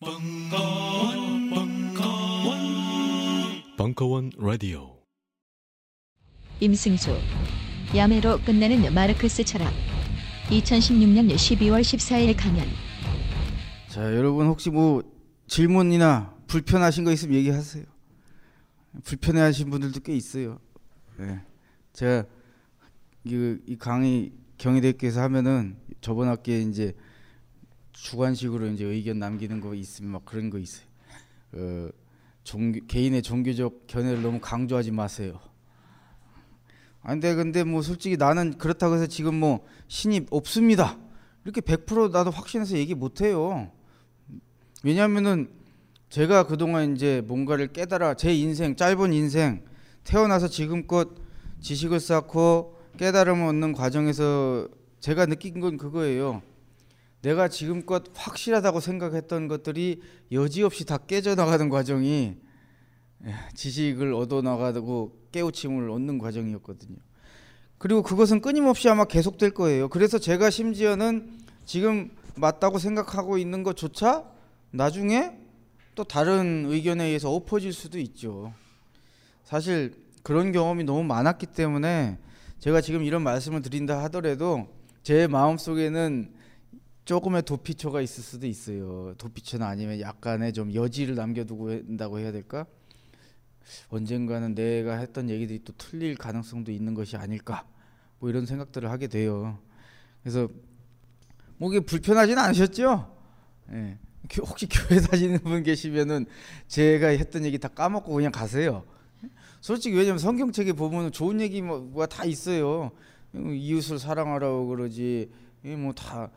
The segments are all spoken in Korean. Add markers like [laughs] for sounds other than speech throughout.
벙커원, 벙커원, 벙커원 라디오. 임승수 야매로 끝내는 마르크스 철학 2016년 12월 14일 강연 자, 여러분 혹시 뭐 질문이나 불편하신 거 있으면 얘기하세요. 불편해하신 분들도 꽤 있어요. 네. 제가 이, 이 강의 경희대학교에서 하면은 저번 학기에 이제 주관식으로 이제 의견 남기는 거 있으면 막 그런 거 있어요. 어, 종교, 개인의 종교적 견해를 너무 강조하지 마세요. 아 근데 근데 뭐 솔직히 나는 그렇다고 해서 지금 뭐 신입 없습니다. 이렇게 100% 나도 확신해서 얘기 못 해요. 왜냐면은 제가 그동안 이제 뭔가를 깨달아 제 인생 짧은 인생 태어나서 지금껏 지식을 쌓고 깨달음을 얻는 과정에서 제가 느낀 건 그거예요. 내가 지금껏 확실하다고 생각했던 것들이 여지없이 다 깨져나가는 과정이 예, 지식을 얻어나가고 깨우침을 얻는 과정이었거든요. 그리고 그것은 끊임없이 아마 계속될 거예요. 그래서 제가 심지어는 지금 맞다고 생각하고 있는 것조차 나중에 또 다른 의견에 의해서 엎어질 수도 있죠. 사실 그런 경험이 너무 많았기 때문에 제가 지금 이런 말씀을 드린다 하더라도 제 마음속에는 조금의 도피처가 있을 수도 있어요. 도피처는 아니면 약간의 좀 여지를 남겨두고 한다고 해야 될까? 언젠가는 내가 했던 얘기들이 또 틀릴 가능성도 있는 것이 아닐까? 뭐 이런 생각들을 하게 돼요. 그래서 뭐 이게 불편하지는 않으셨죠? 예. 혹시 교회 다니는 분 계시면은 제가 했던 얘기 다 까먹고 그냥 가세요. 솔직히 왜냐면 성경책에 보면 좋은 얘기가 다 있어요. 이웃을 사랑하라고 그러지. 뭐다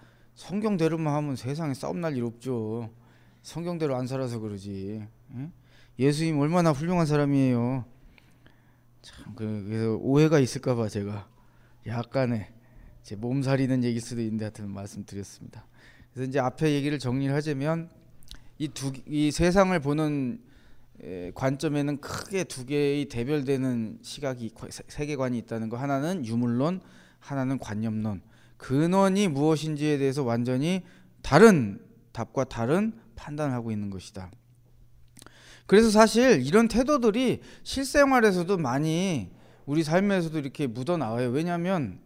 성경대로만 하면 세상에 싸움 날 일 없죠. 성경대로 안 살아서 그러지. 예수님 얼마나 훌륭한 사람이에요. 참 그, 그래서 오해가 있을까봐 제가 약간의 제 몸살이는 얘기일 수도 있는데 하여튼 말씀드렸습니다. 그래서 이제 앞에 얘기를 정리를 하자면 이 두 이 세상을 보는 관점에는 크게 두 개의 대별되는 시각이 세계관이 있다는 거 하나는 유물론, 하나는 관념론. 근원이 무엇인지에 대해서 완전히 다른 답과 다른 판단을 하고 있는 것이다. 그래서 사실 이런 태도들이 실생활에서도 많이 우리 삶에서도 이렇게 묻어 나와요. 왜냐하면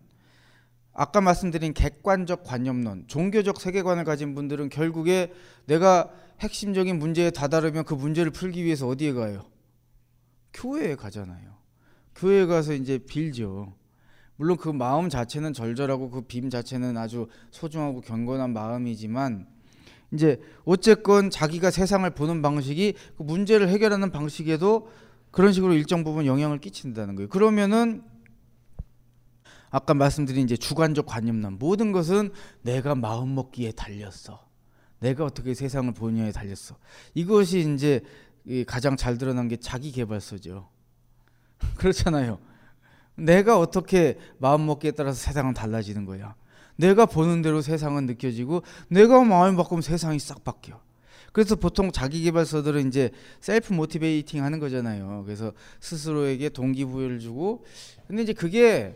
아까 말씀드린 객관적 관념론, 종교적 세계관을 가진 분들은 결국에 내가 핵심적인 문제에 다다르면 그 문제를 풀기 위해서 어디에 가요? 교회에 가잖아요. 교회에 가서 이제 빌죠. 물론 그 마음 자체는 절절하고 그 빔 자체는 아주 소중하고 경건한 마음이지만 이제 어쨌건 자기가 세상을 보는 방식이 그 문제를 해결하는 방식에도 그런 식으로 일정 부분 영향을 끼친다는 거예요. 그러면은 아까 말씀드린 이제 주관적 관념론 모든 것은 내가 마음 먹기에 달렸어. 내가 어떻게 세상을 보느냐에 달렸어. 이것이 이제 가장 잘 드러난 게 자기 개발서죠. [laughs] 그렇잖아요. 내가 어떻게 마음 먹기에 따라서 세상은 달라지는 거야. 내가 보는 대로 세상은 느껴지고 내가 마음을 바꾸면 세상이 싹 바뀌어. 그래서 보통 자기 개발서들은 이제 셀프 모티베이팅 하는 거잖아요. 그래서 스스로에게 동기부여를 주고 근데 이제 그게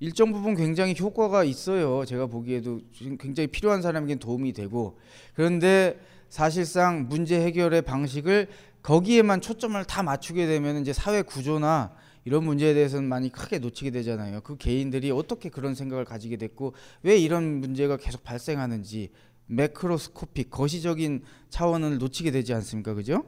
일정 부분 굉장히 효과가 있어요. 제가 보기에도 굉장히 필요한 사람에겐 도움이 되고 그런데 사실상 문제 해결의 방식을 거기에만 초점을 다 맞추게 되면 이제 사회 구조나 이런 문제에 대해서는 많이 크게 놓치게 되잖아요. 그 개인들이 어떻게 그런 생각을 가지게 됐고 왜 이런 문제가 계속 발생하는지 매크로스코픽 거시적인 차원을 놓치게 되지 않습니까? 그죠?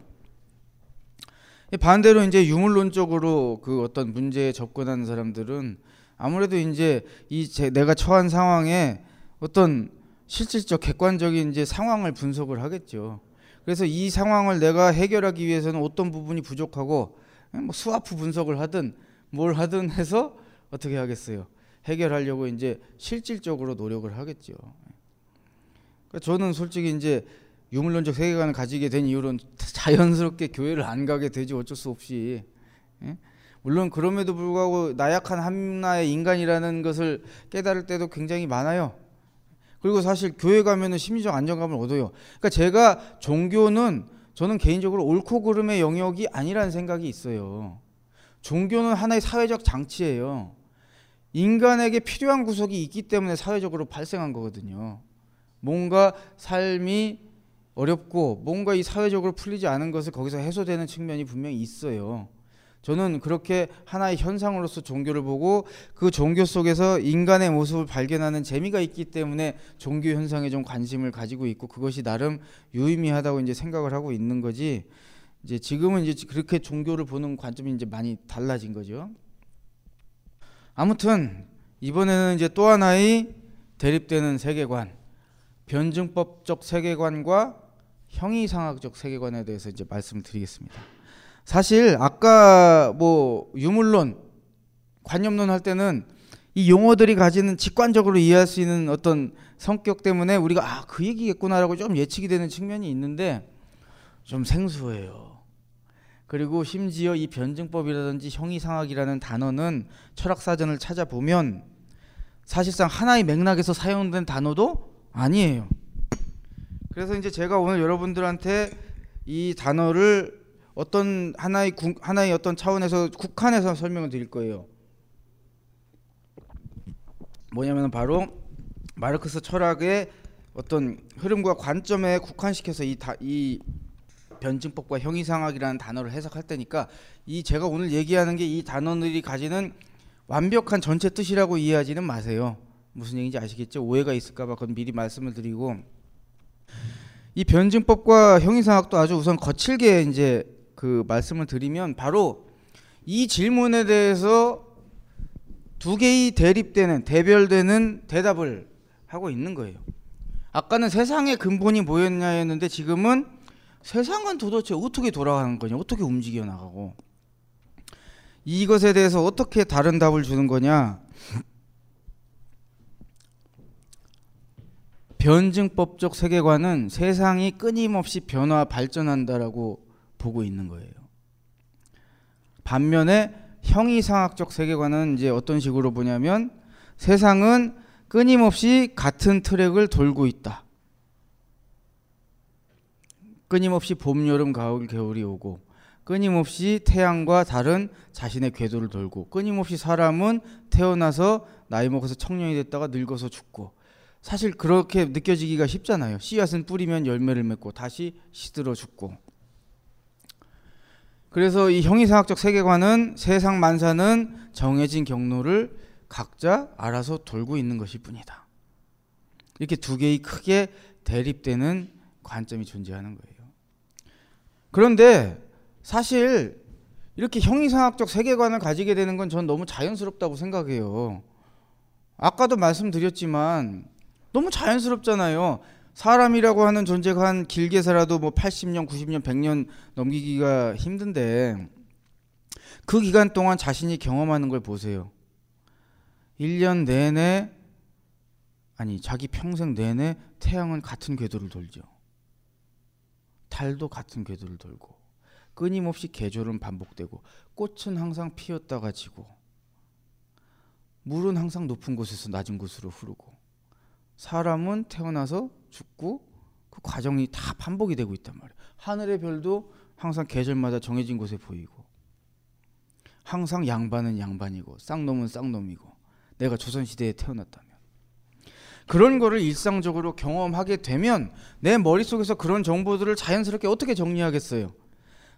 반대로 이제 유물론적으로 그 어떤 문제에 접근하는 사람들은 아무래도 이제 이 제, 내가 처한 상황에 어떤 실질적 객관적인 이제 상황을 분석을 하겠죠. 그래서 이 상황을 내가 해결하기 위해서는 어떤 부분이 부족하고 뭐 수화프 분석을 하든 뭘 하든 해서 어떻게 하겠어요? 해결하려고 이제 실질적으로 노력을 하겠죠. 그러니까 저는 솔직히 이제 유물론적 세계관을 가지게 된 이유는 자연스럽게 교회를 안 가게 되지 어쩔 수 없이. 예? 물론 그럼에도 불구하고 나약한 하나의 인간이라는 것을 깨달을 때도 굉장히 많아요. 그리고 사실 교회 가면은 심리적 안정감을 얻어요. 그러니까 제가 종교는 저는 개인적으로 옳고 그름의 영역이 아니라는 생각이 있어요. 종교는 하나의 사회적 장치예요. 인간에게 필요한 구석이 있기 때문에 사회적으로 발생한 거거든요. 뭔가 삶이 어렵고 뭔가 이 사회적으로 풀리지 않은 것을 거기서 해소되는 측면이 분명히 있어요. 저는 그렇게 하나의 현상으로서 종교를 보고 그 종교 속에서 인간의 모습을 발견하는 재미가 있기 때문에 종교 현상에 좀 관심을 가지고 있고 그것이 나름 유의미하다고 이제 생각을 하고 있는 거지. 이제 지금은 이제 그렇게 종교를 보는 관점이 이제 많이 달라진 거죠. 아무튼 이번에는 이제 또 하나의 대립되는 세계관, 변증법적 세계관과 형이상학적 세계관에 대해서 이제 말씀드리겠습니다. 사실 아까 뭐 유물론, 관념론 할 때는 이 용어들이 가지는 직관적으로 이해할 수 있는 어떤 성격 때문에 우리가 아 그 얘기겠구나라고 좀 예측이 되는 측면이 있는데 좀 생소해요. 그리고 심지어 이 변증법이라든지 형이상학이라는 단어는 철학사전을 찾아보면 사실상 하나의 맥락에서 사용된 단어도 아니에요. 그래서 이제 제가 오늘 여러분들한테 이 단어를 어떤 하나의 구, 하나의 어떤 차원에서 국한해서 설명을 드릴 거예요. 뭐냐면 바로 마르크스 철학의 어떤 흐름과 관점에 국한시켜서 이, 다, 이 변증법과 형이상학이라는 단어를 해석할 때니까 이 제가 오늘 얘기하는 게 이 단어들이 가지는 완벽한 전체 뜻이라고 이해하지는 마세요. 무슨 얘기인지 아시겠죠? 오해가 있을까봐 그건 미리 말씀을 드리고 이 변증법과 형이상학도 아주 우선 거칠게 이제 그 말씀을 드리면 바로 이 질문에 대해서 두 개의 대립되는 대별되는 대답을 하고 있는 거예요. 아까는 세상의 근본이 뭐였냐였는데 지금은 세상은 도대체 어떻게 돌아가는 거냐, 어떻게 움직여 나가고 이것에 대해서 어떻게 다른 답을 주는 거냐? 변증법적 세계관은 세상이 끊임없이 변화 발전한다라고 보고 있는 거예요. 반면에 형이상학적 세계관은 이제 어떤 식으로 보냐면 세상은 끊임없이 같은 트랙을 돌고 있다. 끊임없이 봄, 여름, 가을, 겨울이 오고 끊임없이 태양과 다른 자신의 궤도를 돌고 끊임없이 사람은 태어나서 나이 먹어서 청년이 됐다가 늙어서 죽고 사실 그렇게 느껴지기가 쉽잖아요. 씨앗은 뿌리면 열매를 맺고 다시 시들어 죽고 그래서 이 형이상학적 세계관은 세상 만사는 정해진 경로를 각자 알아서 돌고 있는 것일 뿐이다. 이렇게 두 개의 크게 대립되는 관점이 존재하는 거예요. 그런데 사실 이렇게 형이상학적 세계관을 가지게 되는 건 전 너무 자연스럽다고 생각해요. 아까도 말씀드렸지만 너무 자연스럽잖아요. 사람이라고 하는 존재가 한 길게 살아도 뭐 80년, 90년, 100년 넘기기가 힘든데 그 기간 동안 자신이 경험하는 걸 보세요. 1년 내내 아니 자기 평생 내내 태양은 같은 궤도를 돌죠. 달도 같은 궤도를 돌고 끊임없이 계절은 반복되고 꽃은 항상 피었다가 지고 물은 항상 높은 곳에서 낮은 곳으로 흐르고 사람은 태어나서 죽고 그 과정이 다 반복이 되고 있단 말이에요. 하늘의 별도 항상 계절마다 정해진 곳에 보이고 항상 양반은 양반이고 쌍놈은 쌍놈이고 내가 조선시대에 태어났다면 그런 거를 일상적으로 경험하게 되면 내 머릿속에서 그런 정보들을 자연스럽게 어떻게 정리하겠어요?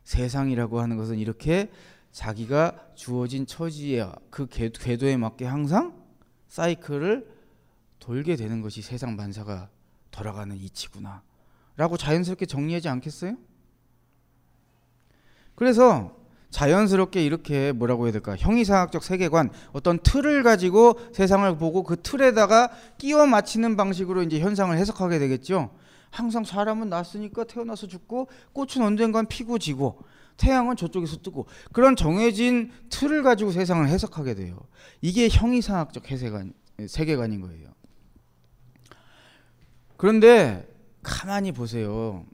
세상이라고 하는 것은 이렇게 자기가 주어진 처지에 그 궤도에 맞게 항상 사이클을 돌게 되는 것이 세상 만사가 돌아가는 이치구나. 라고 자연스럽게 정리하지 않겠어요? 그래서 자연스럽게 이렇게 뭐라고 해야 될까? 형이상학적 세계관, 어떤 틀을 가지고 세상을 보고 그 틀에다가 끼워 맞히는 방식으로 이제 현상을 해석하게 되겠죠. 항상 사람은 났으니까 태어나서 죽고 꽃은 언젠간 피고 지고 태양은 저쪽에서 뜨고 그런 정해진 틀을 가지고 세상을 해석하게 돼요. 이게 형이상학적 해세관, 세계관인 거예요. 그런데 가만히 보세요.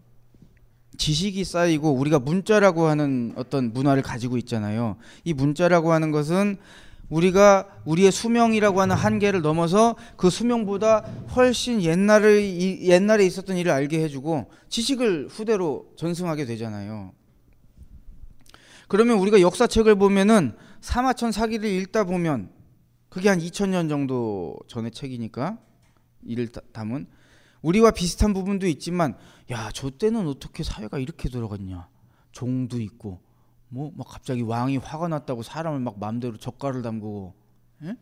지식이 쌓이고 우리가 문자라고 하는 어떤 문화를 가지고 있잖아요. 이 문자라고 하는 것은 우리가 우리의 수명이라고 하는 한계를 넘어서 그 수명보다 훨씬 옛날에 옛날에 있었던 일을 알게 해주고 지식을 후대로 전승하게 되잖아요. 그러면 우리가 역사책을 보면은 사마천 사기를 읽다 보면 그게 한 2000년 정도 전의 책이니까 이를 담은 우리와 비슷한 부분도 있지만 야, 저 때는 어떻게 사회가 이렇게 돌아갔냐. 종도 있고 뭐 막 갑자기 왕이 화가 났다고 사람을 막 마음대로 젓갈을 담그고 예?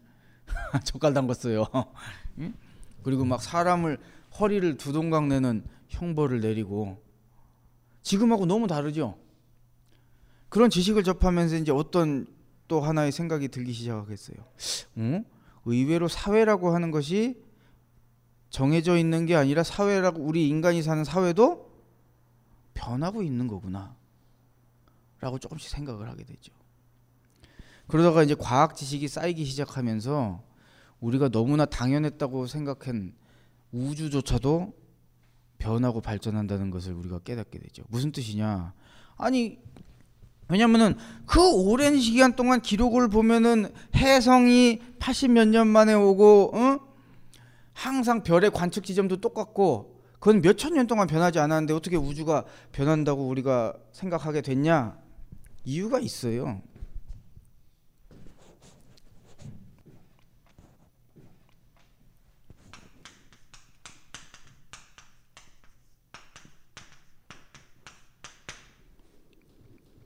[laughs] 젓갈 담갔어요. [laughs] 예? 그리고 막 사람을 허리를 두 동강 내는 형벌을 내리고 지금하고 너무 다르죠. 그런 지식을 접하면서 이제 어떤 또 하나의 생각이 들기 시작하겠어요. 어? 의외로 사회라고 하는 것이 정해져 있는 게 아니라 사회라고 우리 인간이 사는 사회도 변하고 있는 거구나. 라고 조금씩 생각을 하게 되죠. 그러다가 이제 과학 지식이 쌓이기 시작하면서 우리가 너무나 당연했다고 생각한 우주조차도 변하고 발전한다는 것을 우리가 깨닫게 되죠. 무슨 뜻이냐? 아니 왜냐면은 그 오랜 시간 동안 기록을 보면은 해성이 80 몇 년 만에 오고 어? 항상 별의 관측 지점도 똑같고 그건 몇 천 년 동안 변하지 않았는데 어떻게 우주가 변한다고 우리가 생각하게 됐냐? 이유가 있어요.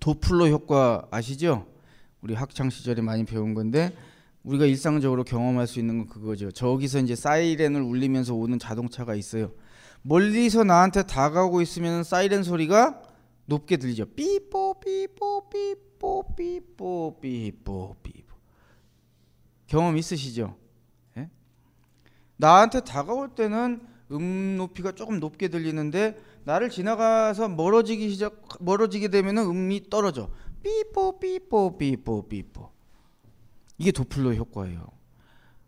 도플러 효과 아시죠? 우리 학창 시절에 많이 배운 건데 우리가 일상적으로 경험할 수 있는 건 그거죠. 저기서 이제 사이렌을 울리면서 오는 자동차가 있어요. 멀리서 나한테 다가오고 있으면 사이렌 소리가 높게 들리죠. 삐뽀 삐뽀 삐뽀 삐뽀 삐뽀 삐뽀. 경험 있으시죠? 예? 나한테 다가올 때는 음 높이가 조금 높게 들리는데 나를 지나가서 멀어지기 시작 멀어지게 되면은 음이 떨어져. 삐뽀 삐뽀 삐뽀 삐뽀. 이게 도플러 효과예요.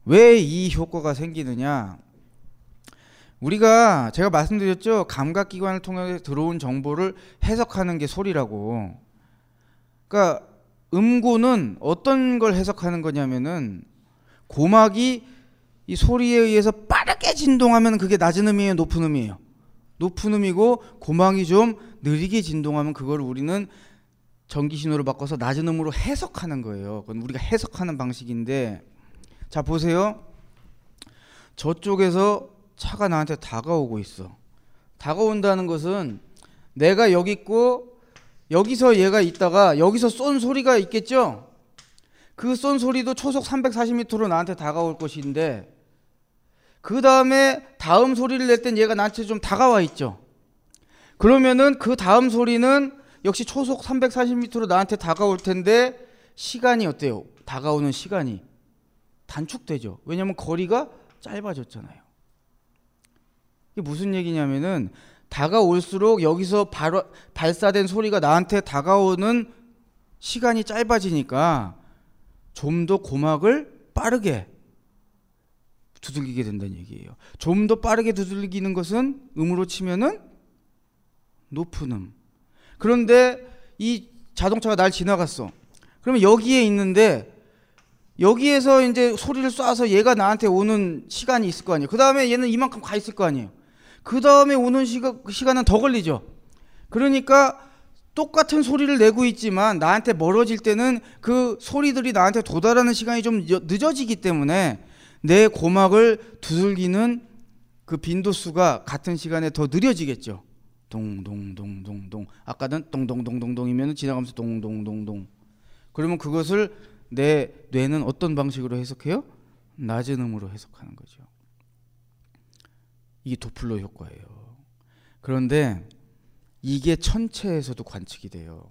왜 이 효과가 생기느냐? 우리가 제가 말씀드렸죠. 감각 기관을 통해 들어온 정보를 해석하는 게 소리라고. 그러니까 음고는 어떤 걸 해석하는 거냐면은 고막이 이 소리에 의해서 빠르게 진동하면 그게 낮은 음이에요, 높은 음이에요. 높은 음이고 고막이 좀 느리게 진동하면 그걸 우리는 전기 신호로 바꿔서 낮은 음으로 해석하는 거예요. 그건 우리가 해석하는 방식인데 자 보세요. 저쪽에서 차가 나한테 다가오고 있어. 다가온다는 것은 내가 여기 있고 여기서 얘가 있다가 여기서 쏜 소리가 있겠죠? 그 쏜 소리도 초속 340m로 나한테 다가올 것인데 그 다음에 다음 소리를 낼 땐 얘가 나한테 좀 다가와 있죠. 그러면은 그 다음 소리는 역시 초속 340m로 나한테 다가올 텐데 시간이 어때요? 다가오는 시간이 단축되죠. 왜냐하면 거리가 짧아졌잖아요. 이게 무슨 얘기냐면은 다가올수록 여기서 바로 발사된 소리가 나한테 다가오는 시간이 짧아지니까 좀 더 고막을 빠르게 두들기게 된다는 얘기예요. 좀 더 빠르게 두들기는 것은 음으로 치면은 높은 음. 그런데 이 자동차가 날 지나갔어. 그러면 여기에 있는데 여기에서 이제 소리를 쏴서 얘가 나한테 오는 시간이 있을 거 아니에요. 그 다음에 얘는 이만큼 가 있을 거 아니에요. 그 다음에 오는 시간, 시간은 더 걸리죠. 그러니까 똑같은 소리를 내고 있지만 나한테 멀어질 때는 그 소리들이 나한테 도달하는 시간이 좀 늦어지기 때문에 내 고막을 두들기는 그 빈도수가 같은 시간에 더 느려지겠죠. 동동동동동. 아까는 동동동동동이면 지나가면서 동동동동. 그러면 그것을 내 뇌는 어떤 방식으로 해석해요? 낮은 음으로 해석하는 거죠. 이게 도플러 효과예요. 그런데 이게 천체에서도 관측이 돼요.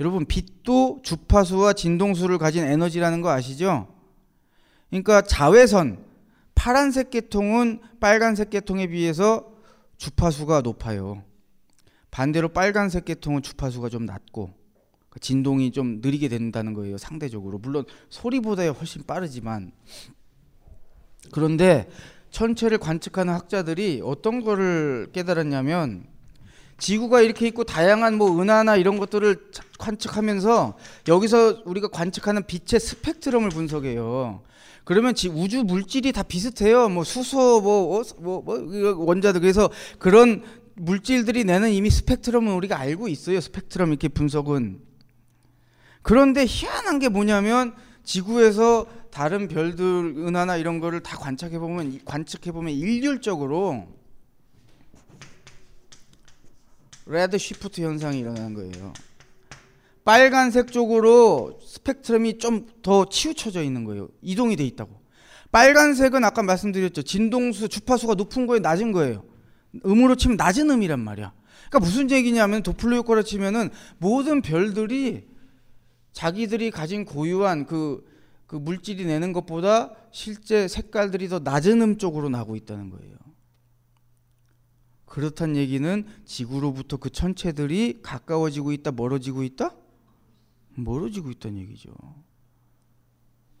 여러분 빛도 주파수와 진동수를 가진 에너지라는 거 아시죠? 그러니까 자외선 파란색 계통은 빨간색 계통에 비해서 주파수가 높아요. 반대로 빨간색 계통은 주파수가 좀 낮고 진동이 좀 느리게 된다는 거예요. 상대적으로 물론 소리보다 훨씬 빠르지만 그런데 천체를 관측하는 학자들이 어떤 거를 깨달았냐면 지구가 이렇게 있고 다양한 뭐 은하나 이런 것들을 관측하면서 여기서 우리가 관측하는 빛의 스펙트럼을 분석해요. 그러면 우주 물질이 다 비슷해요. 뭐 수소, 뭐, 어, 뭐, 뭐, 원자들. 그래서 그런 물질들이 내는 이미 스펙트럼은 우리가 알고 있어요. 스펙트럼 이렇게 분석은. 그런데 희한한 게 뭐냐면 지구에서 다른 별들, 은하나 이런 거를 다 관측해 보면 관측해 보면 일률적으로 red shift 현상이 일어나는 거예요. 빨간색 쪽으로 스펙트럼이 좀 더 치우쳐져 있는 거예요. 이동이 돼 있다고. 빨간색은 아까 말씀드렸죠. 진동수 주파수가 높은 거에 낮은 거예요. 음으로 치면 낮은 음이란 말이야. 그러니까 무슨 얘기냐면 도플러 효과로 치면은 모든 별들이 자기들이 가진 고유한 그, 그 물질이 내는 것보다 실제 색깔들이 더 낮은 음 쪽으로 나고 있다는 거예요. 그렇단 얘기는 지구로부터 그 천체들이 가까워지고 있다, 멀어지고 있다? 멀어지고 있다는 얘기죠.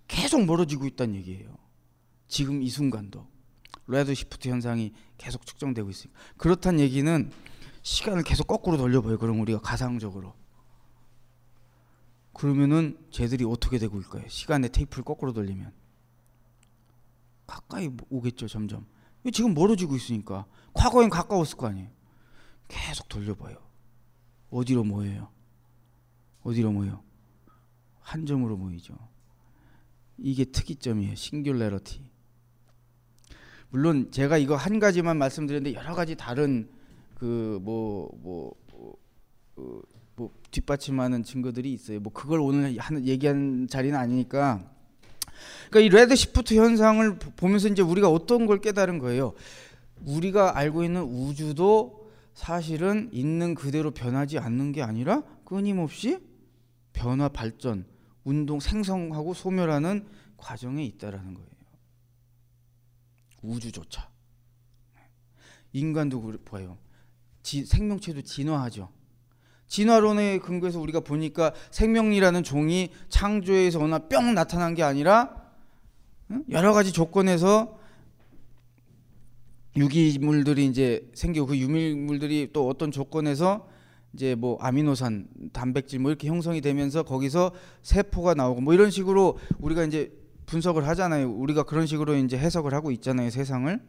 계속 멀어지고 있다는 얘기예요. 지금 이 순간도 레드 시프트 현상이 계속 측정되고 있습니다. 그렇단 얘기는 시간을 계속 거꾸로 돌려봐요. 그럼 우리가 가상적으로 그러면은 쟤들이 어떻게 되고 있을까요? 시간의 테이프를 거꾸로 돌리면 가까이 오겠죠. 점점 지금 멀어지고 있으니까 과거엔 가까웠을 거 아니에요. 계속 돌려봐요. 어디로 모여요? 어디로 모여? 한 점으로 모이죠. 이게 특이점이에요. 싱귤레러티. 물론 제가 이거 한 가지만 말씀드렸는데 여러 가지 다른 그 뭐 뭐 뭐, 뭐, 뭐 뒷받침하는 증거들이 있어요. 뭐 그걸 오늘 하는 얘기한 자리는 아니니까. 그러니까 이 레드 시프트 현상을 보면서 이제 우리가 어떤 걸 깨달은 거예요. 우리가 알고 있는 우주도 사실은 있는 그대로 변하지 않는 게 아니라 끊임없이 변화 발전 운동 생성하고 소멸하는 과정에 있다라는 거예요. 우주조차 인간도. 지, 생명체도 진화하죠. 진화론에 근거해서 우리가 보니까 생명이라는 종이 창조에서 어느 뿅 나타난 게 아니라 여러 가지 조건에서 유기물들이 이제 생기고 그 유기물들이 또 어떤 조건에서 이제 뭐 아미노산, 단백질 뭐 이렇게 형성이 되면서 거기서 세포가 나오고 뭐 이런 식으로 우리가 이제 분석을 하잖아요. 우리가 그런 식으로 이제 해석을 하고 있잖아요, 세상을.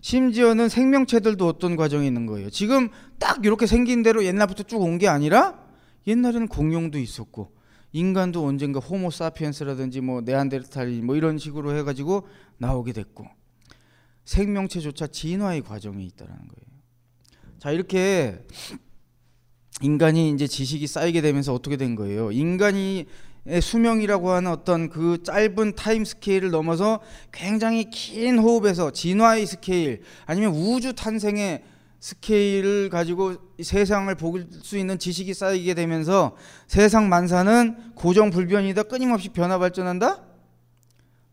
심지어는 생명체들도 어떤 과정이 있는 거예요. 지금 딱 이렇게 생긴 대로 옛날부터 쭉 온 게 아니라 옛날에는 공룡도 있었고 인간도 언젠가 호모 사피엔스라든지 뭐 네안데르탈인 뭐 이런 식으로 해 가지고 나오게 됐고 생명체조차 진화의 과정이 있다라는 거예요. 자, 이렇게 인간이 이제 지식이 쌓이게 되면서 어떻게 된 거예요? 인간이 수명이라고 하는 어떤 그 짧은 time scale을 넘어서 굉장히 긴 호흡에서 진화의 스케일 아니면 우주 탄생의 스케일을 가지고 세상을 볼 수 있는 지식이 쌓이게 되면서 세상 만사는 고정 불변이다 끊임없이 변화 발전한다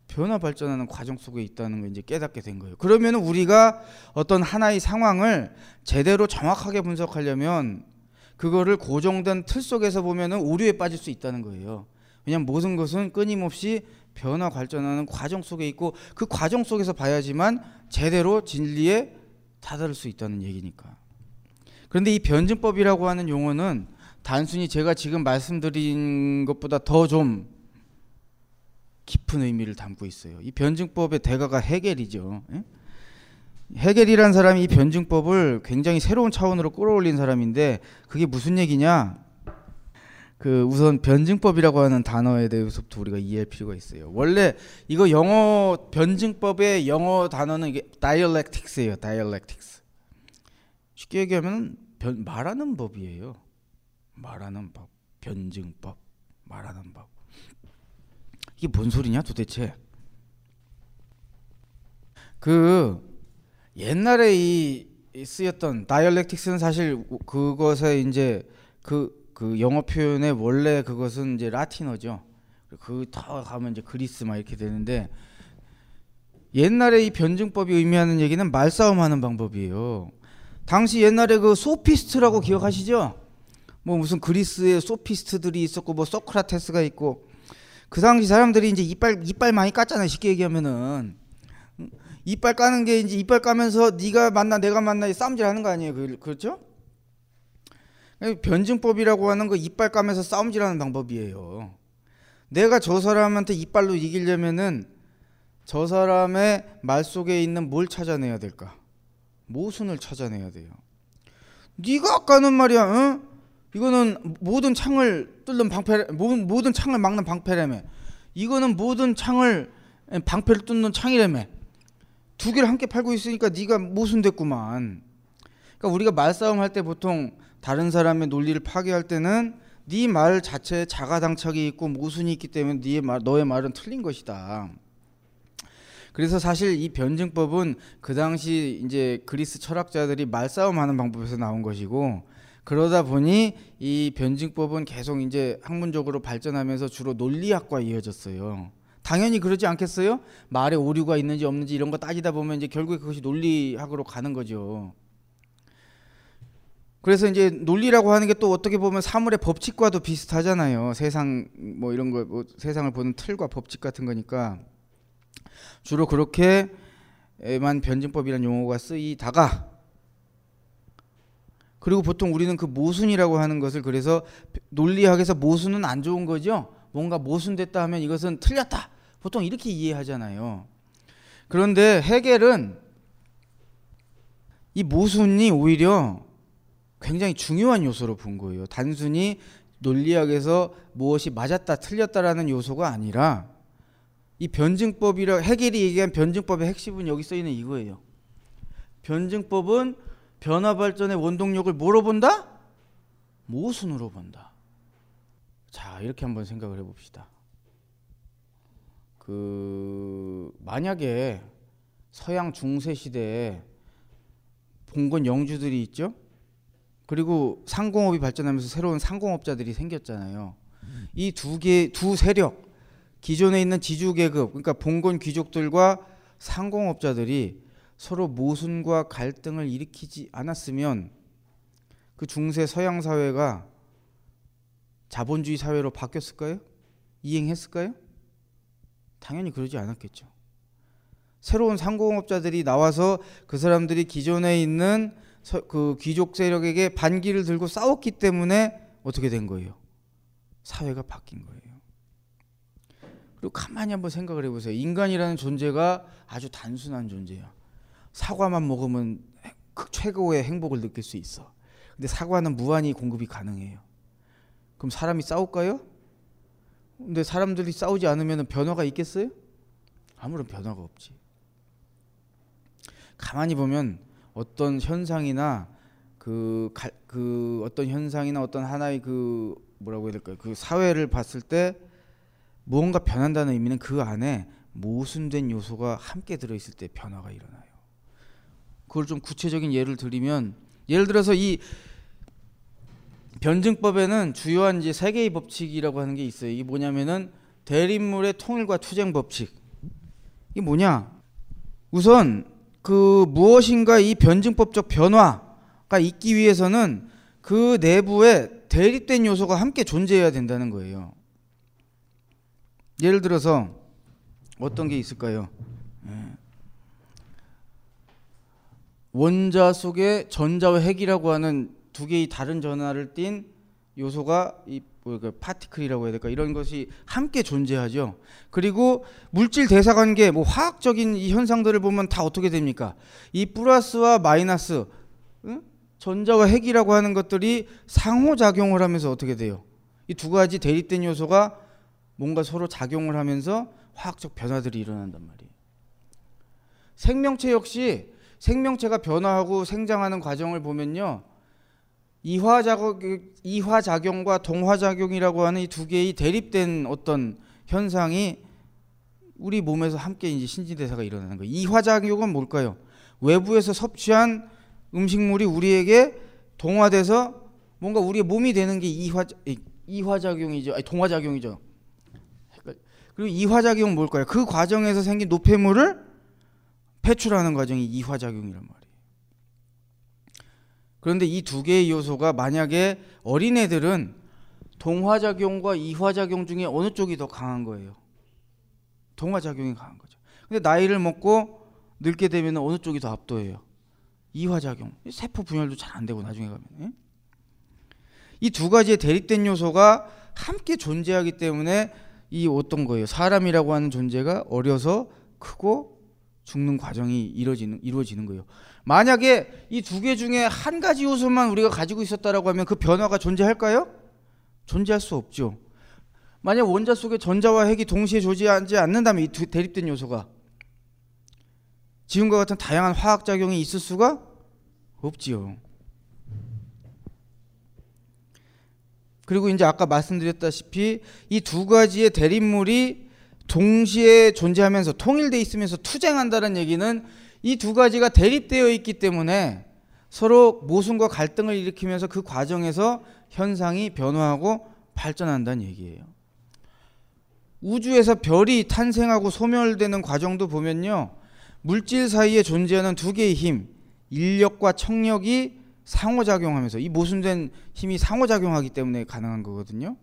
변화 발전하는 과정 속에 있다는 걸 이제 깨닫게 된 거예요. 그러면 우리가 어떤 하나의 상황을 제대로 정확하게 분석하려면 그거를 고정된 틀 속에서 보면은 오류에 빠질 수 있다는 거예요. 왜냐하면 모든 것은 끊임없이 변화 발전하는 과정 속에 있고 그 과정 속에서 봐야지만 제대로 진리에 다다를 수 있다는 얘기니까. 그런데 이 변증법이라고 하는 용어는 단순히 제가 지금 말씀드린 것보다 더 좀 깊은 의미를 담고 있어요. 이 변증법의 대가가 해겔이죠. 예? 해겔이란 사람이 이 변증법을 굉장히 새로운 차원으로 끌어올린 사람인데 그게 무슨 얘기냐? 그 우선 변증법이라고 하는 단어에 대해서부터 우리가 이해할 필요가 있어요. 원래 이거 영어 변증법의 영어 단어는 이게 dialectics예요. dialectics. 쉽게 얘기하면 변, 말하는 법이에요. 말하는 법, 변증법, 말하는 법. 이게 뭔 소리냐 도대체? 그 옛날에 이 쓰였던 dialectics는 사실 그것에 이제 그, 그 영어 표현의 원래 그것은 이제 라틴어죠. 그 더 가면 이제 그리스 막 이렇게 되는데 옛날에 이 변증법이 의미하는 얘기는 말싸움하는 방법이에요. 당시 옛날에 그 소피스트라고 기억하시죠? 뭐 무슨 그리스에 소피스트들이 있었고 뭐 소크라테스가 있고 그 당시 사람들이 이제 이빨 이빨 많이 깠잖아요. 쉽게 얘기하면은 이빨 까는 게 이제 이빨 까면서 네가 만나 내가 만나 싸움질 하는 거 아니에요. 그, 그렇죠? 변증법이라고 하는 거 이빨 까면서 싸움질하는 방법이에요. 내가 저 사람한테 이빨로 이기려면은 저 사람의 말 속에 있는 뭘 찾아내야 될까? 모순을 찾아내야 돼요. 네가 아까는 말이야, 응? 이거는 모든 창을 뚫는 방패, 모든 창을 막는 방패라며. 이거는 모든 창을 방패를 뚫는 창이라며. 두 개를 함께 팔고 있으니까 네가 모순됐구만. 그러니까 우리가 말싸움 할 때 보통 다른 사람의 논리를 파괴할 때는 네 말 자체에 자가당착이 있고 모순이 있기 때문에 네 말, 너의 말은 틀린 것이다. 그래서 사실 이 변증법은 그 당시 이제 그리스 철학자들이 말싸움하는 방법에서 나온 것이고 그러다 보니 이 변증법은 계속 이제 학문적으로 발전하면서 주로 논리학과 이어졌어요. 당연히 그러지 않겠어요? 말에 오류가 있는지 없는지 이런 거 따지다 보면 이제 결국에 그것이 논리학으로 가는 거죠. 그래서 이제 논리라고 하는 게 또 어떻게 보면 사물의 법칙과도 비슷하잖아요. 세상 뭐 이런 거 뭐 세상을 보는 틀과 법칙 같은 거니까 주로 그렇게만 변증법이라는 용어가 쓰이다가 그리고 보통 우리는 그 모순이라고 하는 것을 그래서 논리학에서 모순은 안 좋은 거죠. 뭔가 모순됐다 하면 이것은 틀렸다. 보통 이렇게 이해하잖아요. 그런데 해겔은 이 모순이 오히려 굉장히 중요한 요소로 본 거예요. 단순히 논리학에서 무엇이 맞았다 틀렸다라는 요소가 아니라 이 변증법이라 해겔이 얘기한 변증법의 핵심은 여기 써 있는 이거예요. 변증법은 변화 발전의 원동력을 뭐로 본다? 모순으로 본다. 자, 이렇게 한번 생각을 해 봅시다. 그 만약에 서양 중세 시대에 봉건 영주들이 있죠? 그리고 상공업이 발전하면서 새로운 상공업자들이 생겼잖아요. 이 두 개 두 세력 기존에 있는 지주 계급 그러니까 봉건 귀족들과 상공업자들이 서로 모순과 갈등을 일으키지 않았으면 그 중세 서양 사회가 자본주의 사회로 바뀌었을까요? 이행했을까요? 당연히 그러지 않았겠죠. 새로운 상공업자들이 나와서 그 사람들이 기존에 있는 그 귀족 세력에게 반기를 들고 싸웠기 때문에 어떻게 된 거예요? 사회가 바뀐 거예요. 그리고 가만히 한번 생각을 해보세요. 인간이라는 존재가 아주 단순한 존재야. 사과만 먹으면 그 최고의 행복을 느낄 수 있어. 근데 사과는 무한히 공급이 가능해요. 그럼 사람이 싸울까요? 근데 사람들이 싸우지 않으면 변화가 있겠어요? 아무런 변화가 없지. 가만히 보면 어떤 현상이나 그, 가, 그 어떤 현상이나 어떤 하나의 그 뭐라고 해야 될까요? 그 사회를 봤을 때 무언가 변한다는 의미는 그 안에 모순된 요소가 함께 들어있을 때 변화가 일어나요. 그걸 좀 구체적인 예를 들면 예를 들어서 이 변증법에는 주요한 이제 세 개의 법칙이라고 하는 게 있어요. 이게 뭐냐면은 대립물의 통일과 투쟁 법칙. 이게 뭐냐? 우선 그 무엇인가 이 변증법적 변화가 있기 위해서는 그 내부에 대립된 요소가 함께 존재해야 된다는 거예요. 예를 들어서 어떤 게 있을까요? 예. 원자 속에 전자와 핵이라고 하는 두 개의 다른 전하를 띤 요소가 이 뭐랄까 파티클이라고 해야 될까 이런 것이 함께 존재하죠. 그리고 물질 대사 관계 뭐 화학적인 이 현상들을 보면 다 어떻게 됩니까? 이 플러스와 마이너스 응? 전자와 핵이라고 하는 것들이 상호 작용을 하면서 어떻게 돼요? 이 두 가지 대립된 요소가 뭔가 서로 작용을 하면서 화학적 변화들이 일어난단 말이에요. 생명체 역시 생명체가 변화하고 생장하는 과정을 보면요. 이화작용, 이화작용과 동화작용이라고 하는 이 두 개의 대립된 어떤 현상이 우리 몸에서 함께 이제 신진대사가 일어나는 거예요. 이화작용은 뭘까요? 외부에서 섭취한 음식물이 우리에게 동화돼서 뭔가 우리의 몸이 되는 게 이화 이화작용이죠. 아니 동화작용이죠. 그리고 이화작용은 뭘까요? 그 과정에서 생긴 노폐물을 배출하는 과정이 이화작용이란 말이에요. 그런데 이 두 개의 요소가 만약에 어린애들은 동화작용과 이화작용 중에 어느 쪽이 더 강한 거예요? 동화작용이 강한 거죠. 근데 나이를 먹고 늙게 되면 어느 쪽이 더 압도해요? 이화작용. 세포 분열도 잘 안 되고 나중에 가면. 예? 이두 가지의 대립된 요소가 함께 존재하기 때문에 이 어떤 거예요? 사람이라고 하는 존재가 어려서 크고 죽는 과정이 이루어지는 이루어지는 거예요. 만약에 이 두 개 중에 한 가지 요소만 우리가 가지고 있었다라고 하면 그 변화가 존재할까요? 존재할 수 없죠. 만약 원자 속에 전자와 핵이 동시에 존재하지 않는다면 이 두 대립된 요소가 지금과 같은 다양한 화학 작용이 있을 수가 없지요. 그리고 이제 아까 말씀드렸다시피 이 두 가지의 대립물이 동시에 존재하면서 통일돼 있으면서 투쟁한다는 얘기는 이 두 가지가 대립되어 있기 때문에 서로 모순과 갈등을 일으키면서 그 과정에서 현상이 변화하고 발전한다는 얘기예요. 우주에서 별이 탄생하고 소멸되는 과정도 보면요. 물질 사이에 존재하는 두 개의 힘, 인력과 청력이 상호작용하면서 이 모순된 힘이 상호작용하기 때문에 가능한 거거든요.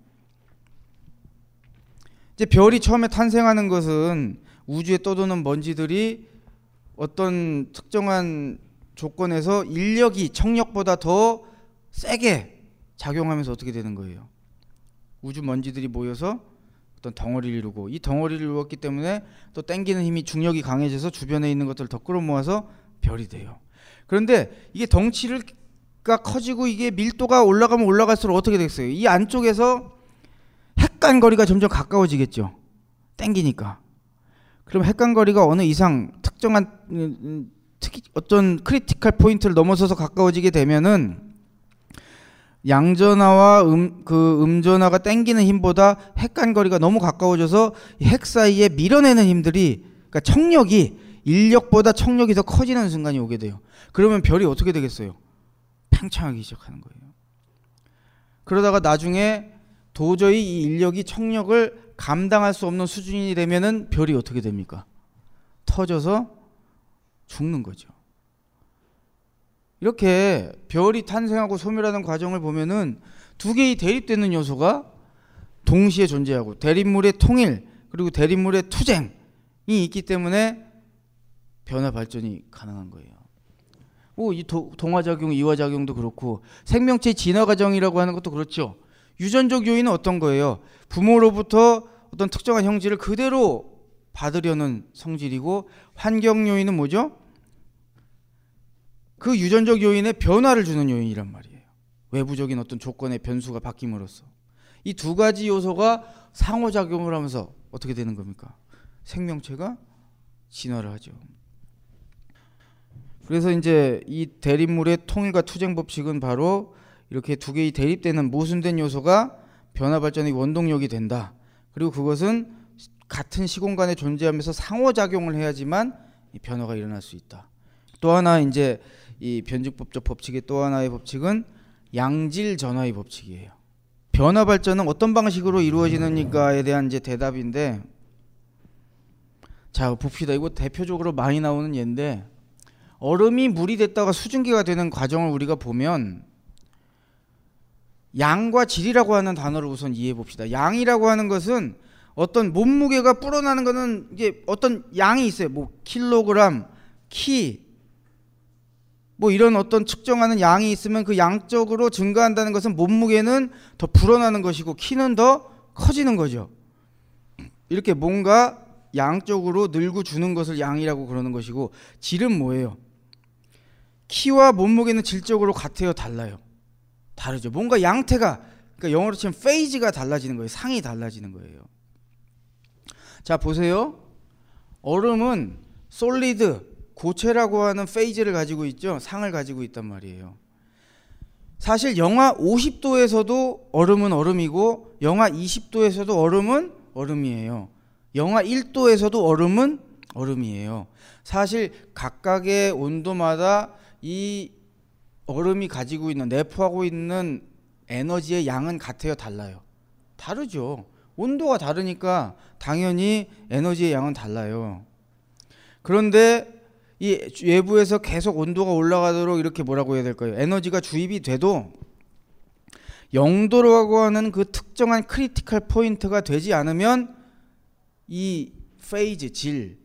이제 별이 처음에 탄생하는 것은 우주에 떠도는 먼지들이 어떤 특정한 조건에서 인력이 청력보다 더 세게 작용하면서 어떻게 되는 거예요? 우주 먼지들이 모여서 어떤 덩어리를 이루고 이 덩어리를 이루었기 때문에 또 땡기는 힘이 중력이 강해져서 주변에 있는 것들을 더 끌어모아서 별이 돼요. 그런데 이게 덩치가 커지고 이게 밀도가 올라가면 올라갈수록 어떻게 되겠어요? 이 안쪽에서 핵간 거리가 점점 가까워지겠죠. 땡기니까. 그럼 핵간 거리가 어느 이상 특정한 음, 음, 특히 어떤 critical point를 넘어서서 가까워지게 되면은 양전하와 음, 그 음전하가 땡기는 힘보다 핵간거리가 너무 가까워져서 핵 사이에 밀어내는 힘들이 그러니까 척력이 인력보다 척력이 더 커지는 순간이 오게 돼요. 그러면 별이 어떻게 되겠어요? 팽창하기 시작하는 거예요. 그러다가 나중에 도저히 이 인력이 청력을 감당할 수 없는 수준이 되면은 별이 어떻게 됩니까? 터져서 죽는 거죠. 이렇게 별이 탄생하고 소멸하는 과정을 보면은 두 개의 대립되는 요소가 동시에 존재하고 대립물의 통일 그리고 대립물의 투쟁이 있기 때문에 변화 발전이 가능한 거예요. 뭐이 동화작용, 이화작용도 그렇고 생명체 진화 과정이라고 하는 것도 그렇죠. 유전적 요인은 어떤 거예요? 부모로부터 어떤 특정한 형질을 그대로 받으려는 성질이고 환경 요인은 뭐죠? 그 유전적 요인에 변화를 주는 요인이란 말이에요. 외부적인 어떤 조건의 변수가 바뀜으로써 이 두 가지 요소가 상호작용을 하면서 어떻게 되는 겁니까? 생명체가 진화를 하죠. 그래서 이제 이 대립물의 통일과 투쟁 법칙은 바로 이렇게 두 개의 대립되는 모순된 요소가 변화 발전의 원동력이 된다. 그리고 그것은 같은 시공간에 존재하면서 상호작용을 해야지만 변화가 일어날 수 있다. 또 하나 이제 이 변증법적 법칙의 또 하나의 법칙은 양질 전화의 법칙이에요. 변화 발전은 어떤 방식으로 이루어지는가에 대한 이제 대답인데 자 봅시다. 이거 대표적으로 많이 나오는 예인데 얼음이 물이 됐다가 수증기가 되는 과정을 우리가 보면 양과 질이라고 하는 단어를 우선 이해해 봅시다. 양이라고 하는 것은 어떤 몸무게가 불어나는 것은 이게 어떤 양이 있어요. 뭐 킬로그램, 키, 뭐 이런 어떤 측정하는 양이 있으면 그 양적으로 증가한다는 것은 몸무게는 더 불어나는 것이고 키는 더 커지는 거죠. 이렇게 뭔가 양적으로 늘고 주는 것을 양이라고 그러는 것이고 질은 뭐예요? 키와 몸무게는 질적으로 같아요, 달라요? 다르죠. 뭔가 양태가 그러니까 영어로 치면 페이지가 달라지는 거예요. 상이 달라지는 거예요. 자, 보세요. 얼음은 솔리드 고체라고 하는 페이즈를 가지고 있죠. 상을 가지고 있단 말이에요. 사실 영하 50도에서도 얼음은 얼음이고 영하 20도에서도 얼음은 얼음이에요. 영하 1도에서도 얼음은 얼음이에요. 사실 각각의 온도마다 이 얼음이 가지고 있는 내포하고 있는 에너지의 양은 같아요, 달라요. 다르죠. 온도가 다르니까 당연히 에너지의 양은 달라요. 그런데 이 외부에서 계속 온도가 올라가도록 이렇게 뭐라고 해야 될까요? 에너지가 주입이 돼도 영도라고 하는 그 특정한 critical point가 되지 않으면 이 phase 질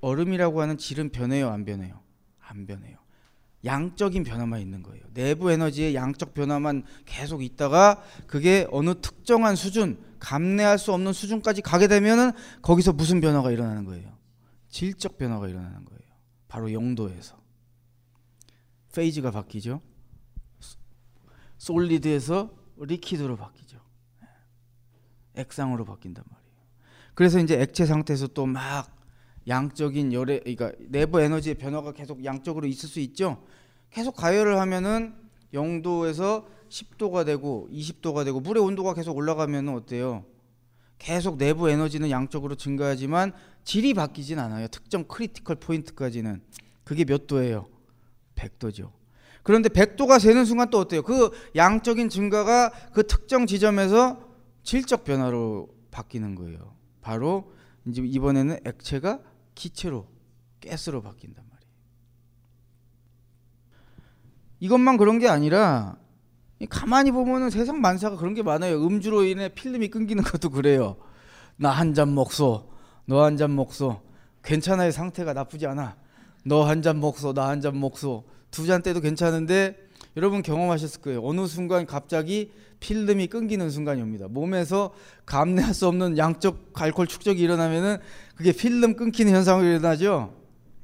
얼음이라고 하는 질은 변해요, 안 변해요? 안 변해요. 양적인 변화만 있는 거예요. 내부 에너지의 양적 변화만 계속 있다가 그게 어느 특정한 수준, 감내할 수 없는 수준까지 가게 되면은 거기서 무슨 변화가 일어나는 거예요? 질적 변화가 일어나는 거예요. 바로 영도에서 페이즈가 바뀌죠. 솔리드에서 리퀴드로 바뀌죠. 액상으로 바뀐단 말이에요. 그래서 이제 액체 상태에서 또 막 양적인 열의 그러니까 내부 에너지의 변화가 계속 양적으로 있을 수 있죠. 계속 가열을 하면은 영도에서 10도가 되고 20도가 되고 물의 온도가 계속 올라가면 어때요? 계속 내부 에너지는 양적으로 증가하지만 질이 바뀌진 않아요. 특정 critical point까지는 그게 몇 도예요? 100도죠. 그런데 100도가 되는 순간 또 어때요? 그 양적인 증가가 그 특정 지점에서 질적 변화로 바뀌는 거예요. 바로 이제 이번에는 액체가 기체로 가스로 바뀐단 말이에요. 이것만 그런 게 아니라 가만히 보면은 세상 만사가 그런 게 많아요. 음주로 인해 필름이 끊기는 것도 그래요. 나 한 잔 먹소. 너 한 잔 먹소. 괜찮아요. 상태가 나쁘지 않아. 너 한 잔 먹소. 나 한 잔 먹소. 두 잔 때도 괜찮은데 여러분 경험하셨을 거예요. 어느 순간 갑자기 필름이 끊기는 순간이 옵니다. 몸에서 감내할 수 없는 양적 알코올 축적이 일어나면은 그게 필름 끊기는 현상으로 일어나죠.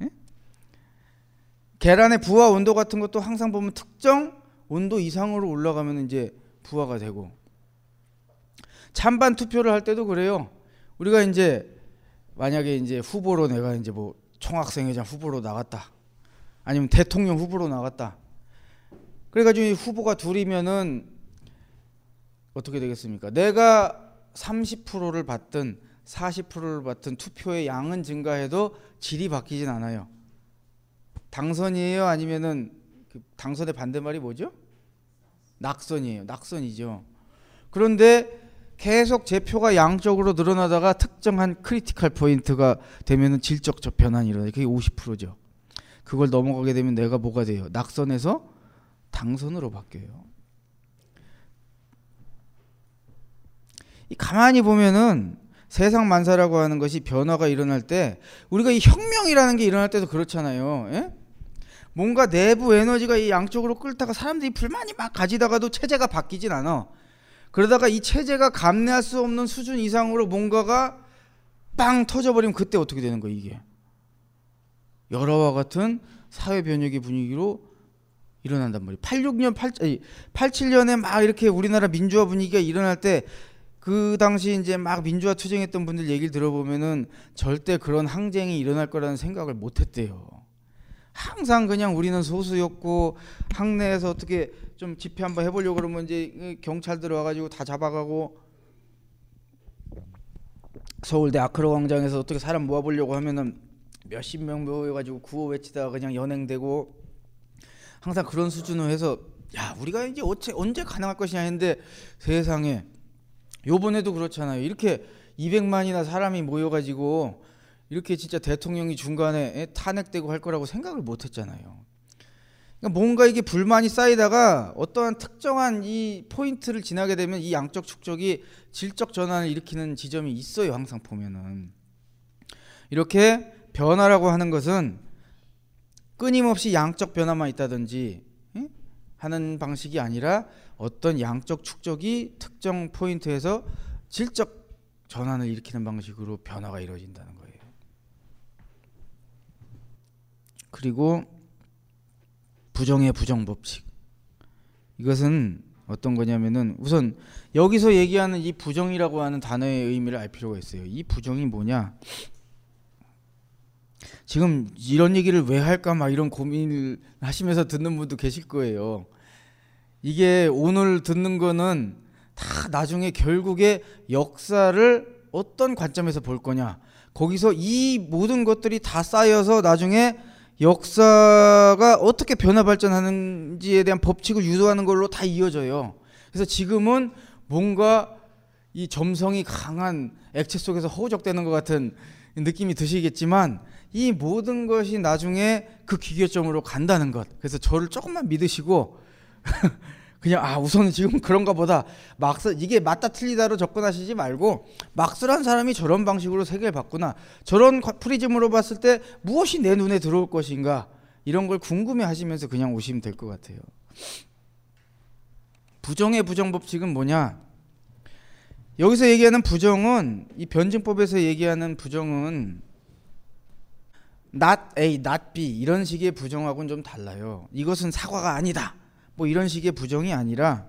예? 계란의 부하 온도 같은 것도 항상 보면 특정 온도 이상으로 올라가면 이제 부하가 되고 찬반 투표를 할 때도 그래요. 우리가 이제 만약에 이제 후보로 내가 이제 뭐 총학생회장 후보로 나갔다. 아니면 대통령 후보로 나갔다. 그래가지고 후보가 둘이면은 어떻게 되겠습니까? 내가 30%를 받든 40%를 받든 투표의 양은 증가해도 질이 바뀌진 않아요. 당선이에요? 아니면은 그 당선의 반대말이 뭐죠? 낙선이에요. 낙선이죠. 그런데 계속 제 표가 양적으로 늘어나다가 특정한 critical point가 되면은 질적 변환이 일어나요. 그게 50%죠. 그걸 넘어가게 되면 내가 뭐가 돼요? 낙선에서 당선으로 바뀌어요. 이 가만히 보면은 세상 만사라고 하는 것이 변화가 일어날 때 우리가 이 혁명이라는 게 일어날 때도 그렇잖아요. 예? 뭔가 내부 에너지가 이 양쪽으로 끌다가 사람들이 불만이 막 가지다가도 체제가 바뀌진 않아. 그러다가 이 체제가 감내할 수 없는 수준 이상으로 뭔가가 빵 터져버리면 그때 어떻게 되는 거야 이게? 여러와 같은 사회 변혁의 분위기로 일어난단 말이에요. 86년, 8, 87년에 막 이렇게 우리나라 민주화 분위기가 일어날 때 그 당시 이제 막 민주화 투쟁했던 분들 얘기를 들어보면은 절대 그런 항쟁이 일어날 거라는 생각을 못 했대요. 항상 그냥 우리는 소수였고 항내에서 어떻게 좀 집회 한번 해보려고 그러면 이제 경찰 들어와가지고 다 잡아가고 서울대 아크로 광장에서 어떻게 사람 모아보려고 하면은 몇십 명 모여가지고 구호 외치다가 그냥 연행되고 항상 그런 수준으로 해서 야 우리가 이제 어째, 언제 가능할 것이냐 했는데 세상에. 요번에도 그렇잖아요. 이렇게 200만이나 사람이 모여가지고 이렇게 진짜 대통령이 중간에 탄핵되고 할 거라고 생각을 못 했잖아요. 그러니까 뭔가 이게 불만이 쌓이다가 어떠한 특정한 이 포인트를 지나게 되면 이 양적 축적이 질적 전환을 일으키는 지점이 있어요. 항상 보면은. 이렇게 변화라고 하는 것은 끊임없이 양적 변화만 있다든지 하는 방식이 아니라 어떤 양적 축적이 특정 포인트에서 질적 전환을 일으키는 방식으로 변화가 이루어진다는 거예요. 그리고 부정의 부정 법칙. 이것은 어떤 거냐면은 우선 여기서 얘기하는 이 부정이라고 하는 단어의 의미를 알 필요가 있어요. 이 부정이 뭐냐? 지금 이런 얘기를 왜 할까 막 이런 고민을 하시면서 듣는 분도 계실 거예요. 이게 오늘 듣는 거는 다 나중에 결국에 역사를 어떤 관점에서 볼 거냐. 거기서 이 모든 것들이 다 쌓여서 나중에 역사가 어떻게 변화 발전하는지에 대한 법칙을 유도하는 걸로 다 이어져요. 그래서 지금은 뭔가 이 점성이 강한 액체 속에서 허우적대는 것 같은 느낌이 드시겠지만 이 모든 것이 나중에 그 기계점으로 간다는 것. 그래서 저를 조금만 믿으시고 [laughs] 그냥 아 우선은 지금 [laughs] 그런가 보다. 막스 이게 맞다 틀리다로 접근하시지 말고 막스란 사람이 저런 방식으로 세계를 봤구나. 저런 프리즘으로 봤을 때 무엇이 내 눈에 들어올 것인가? 이런 걸 궁금해 하시면서 그냥 오시면 될 것 같아요. 부정의 부정 법칙은 뭐냐? 여기서 얘기하는 부정은 이 변증법에서 얘기하는 부정은 not A, not B 이런 식의 부정하고는 좀 달라요. 이것은 사과가 아니다 뭐 이런 식의 부정이 아니라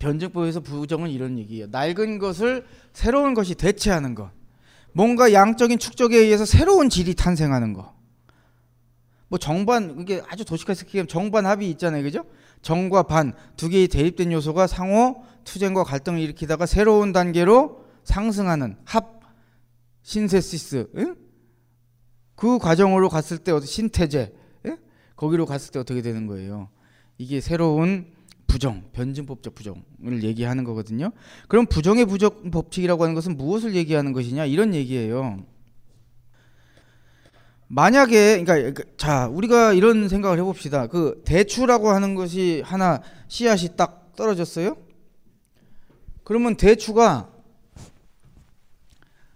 변증법에서 부정은 이런 얘기예요. 낡은 것을 새로운 것이 대체하는 것. 뭔가 양적인 축적에 의해서 새로운 질이 탄생하는 거. 뭐 정반 이게 아주 도시화시키면 정반 합이 있잖아요. 그죠? 정과 반 두 개의 대립된 요소가 상호 투쟁과 갈등을 일으키다가 새로운 단계로 상승하는 합 신세시스 응? 그 과정으로 갔을 때 어떤 신태제 예? 거기로 갔을 때 어떻게 되는 거예요? 이게 새로운 부정, 변증법적 부정을 얘기하는 거거든요. 그럼 부정의 부정 법칙이라고 하는 것은 무엇을 얘기하는 것이냐 이런 얘기예요. 만약에 그러니까 자 우리가 이런 생각을 해봅시다. 그 대추라고 하는 것이 하나 씨앗이 딱 떨어졌어요. 그러면 대추가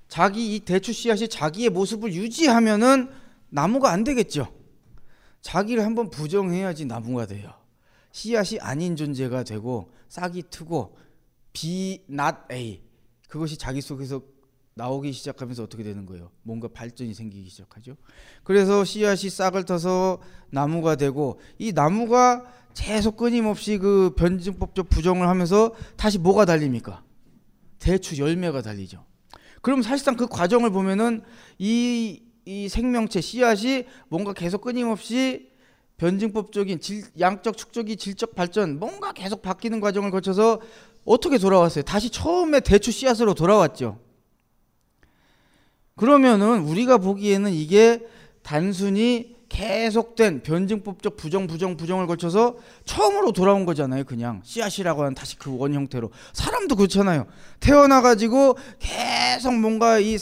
자기 이 대추 씨앗이 자기의 모습을 유지하면은 나무가 안 되겠죠. 자기를 한번 부정해야지 나무가 돼요. 씨앗이 아닌 존재가 되고 싹이 트고 B not A 그것이 자기 속에서 나오기 시작하면서 어떻게 되는 거예요? 뭔가 발전이 생기기 시작하죠. 그래서 씨앗이 싹을 터서 나무가 되고 이 나무가 계속 끊임없이 그 변증법적 부정을 하면서 다시 뭐가 달립니까? 대추 열매가 달리죠. 그럼 사실상 그 과정을 보면은 이, 이 생명체 씨앗이 뭔가 계속 끊임없이 변증법적인 질, 양적 축적이 질적 발전 뭔가 계속 바뀌는 과정을 거쳐서 어떻게 돌아왔어요? 다시 처음에 대추 씨앗으로 돌아왔죠. 그러면은 우리가 보기에는 이게 단순히 계속된 변증법적 부정 부정 부정을 거쳐서 처음으로 돌아온 거잖아요. 그냥 씨앗이라고 하는 다시 그 원 형태로 사람도 그렇잖아요. 태어나 가지고 계속 뭔가 이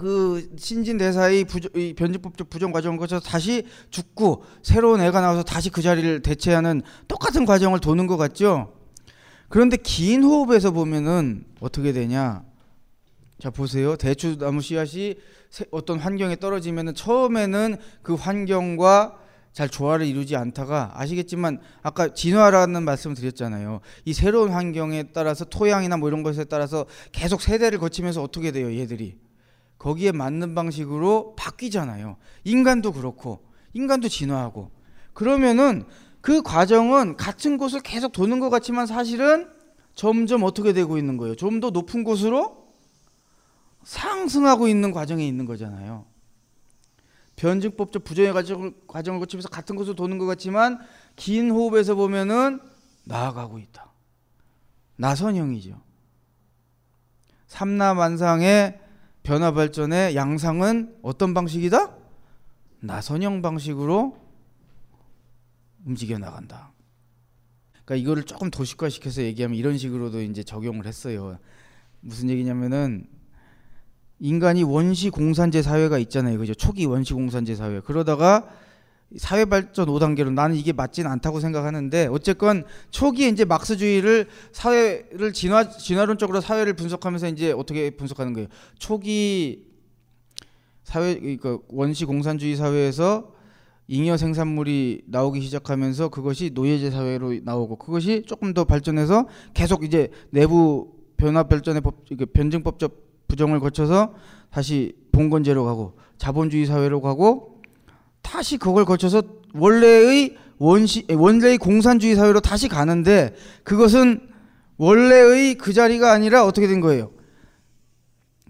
그 신진 대사의 부정, 이 변증법적 부정 과정을 거쳐서 다시 죽고 새로운 애가 나와서 다시 그 자리를 대체하는 똑같은 과정을 도는 것 같죠. 그런데 긴 호흡에서 보면은 어떻게 되냐? 자 보세요. 대추 나무 씨앗이 어떤 환경에 떨어지면은 처음에는 그 환경과 잘 조화를 이루지 않다가 아시겠지만 아까 진화라는 말씀을 드렸잖아요. 이 새로운 환경에 따라서 토양이나 뭐 이런 것에 따라서 계속 세대를 거치면서 어떻게 돼요, 얘들이? 거기에 맞는 방식으로 바뀌잖아요. 인간도 그렇고 인간도 진화하고 그러면은 그 과정은 같은 곳을 계속 도는 것 같지만 사실은 점점 어떻게 되고 있는 거예요? 좀 더 높은 곳으로 상승하고 있는 과정에 있는 거잖아요. 변증법적 부정의 과정을, 거치면서 같은 곳을 도는 것 같지만 긴 호흡에서 보면은 나아가고 있다. 나선형이죠. 삼라만상의 변화 발전의 양상은 어떤 방식이다? 나선형 방식으로 움직여 나간다. 그러니까 이거를 조금 도식화시켜서 얘기하면 이런 식으로도 이제 적용을 했어요. 무슨 얘기냐면은 인간이 원시 공산제 사회가 있잖아요. 그죠? 초기 원시 공산제 사회. 그러다가 사회 발전 5단계로 나는 이게 맞진 않다고 생각하는데 어쨌건 초기에 이제 막스주의를 사회를 진화 진화론적으로 사회를 분석하면서 이제 어떻게 분석하는 거예요. 초기 사회 그러니까 원시 공산주의 사회에서 잉여 생산물이 나오기 시작하면서 그것이 노예제 사회로 나오고 그것이 조금 더 발전해서 계속 이제 내부 변화 발전의 법 변증법적 부정을 거쳐서 다시 봉건제로 가고 자본주의 사회로 가고 다시 그걸 거쳐서 원래의 원시 원래의 공산주의 사회로 다시 가는데 그것은 원래의 그 자리가 아니라 어떻게 된 거예요?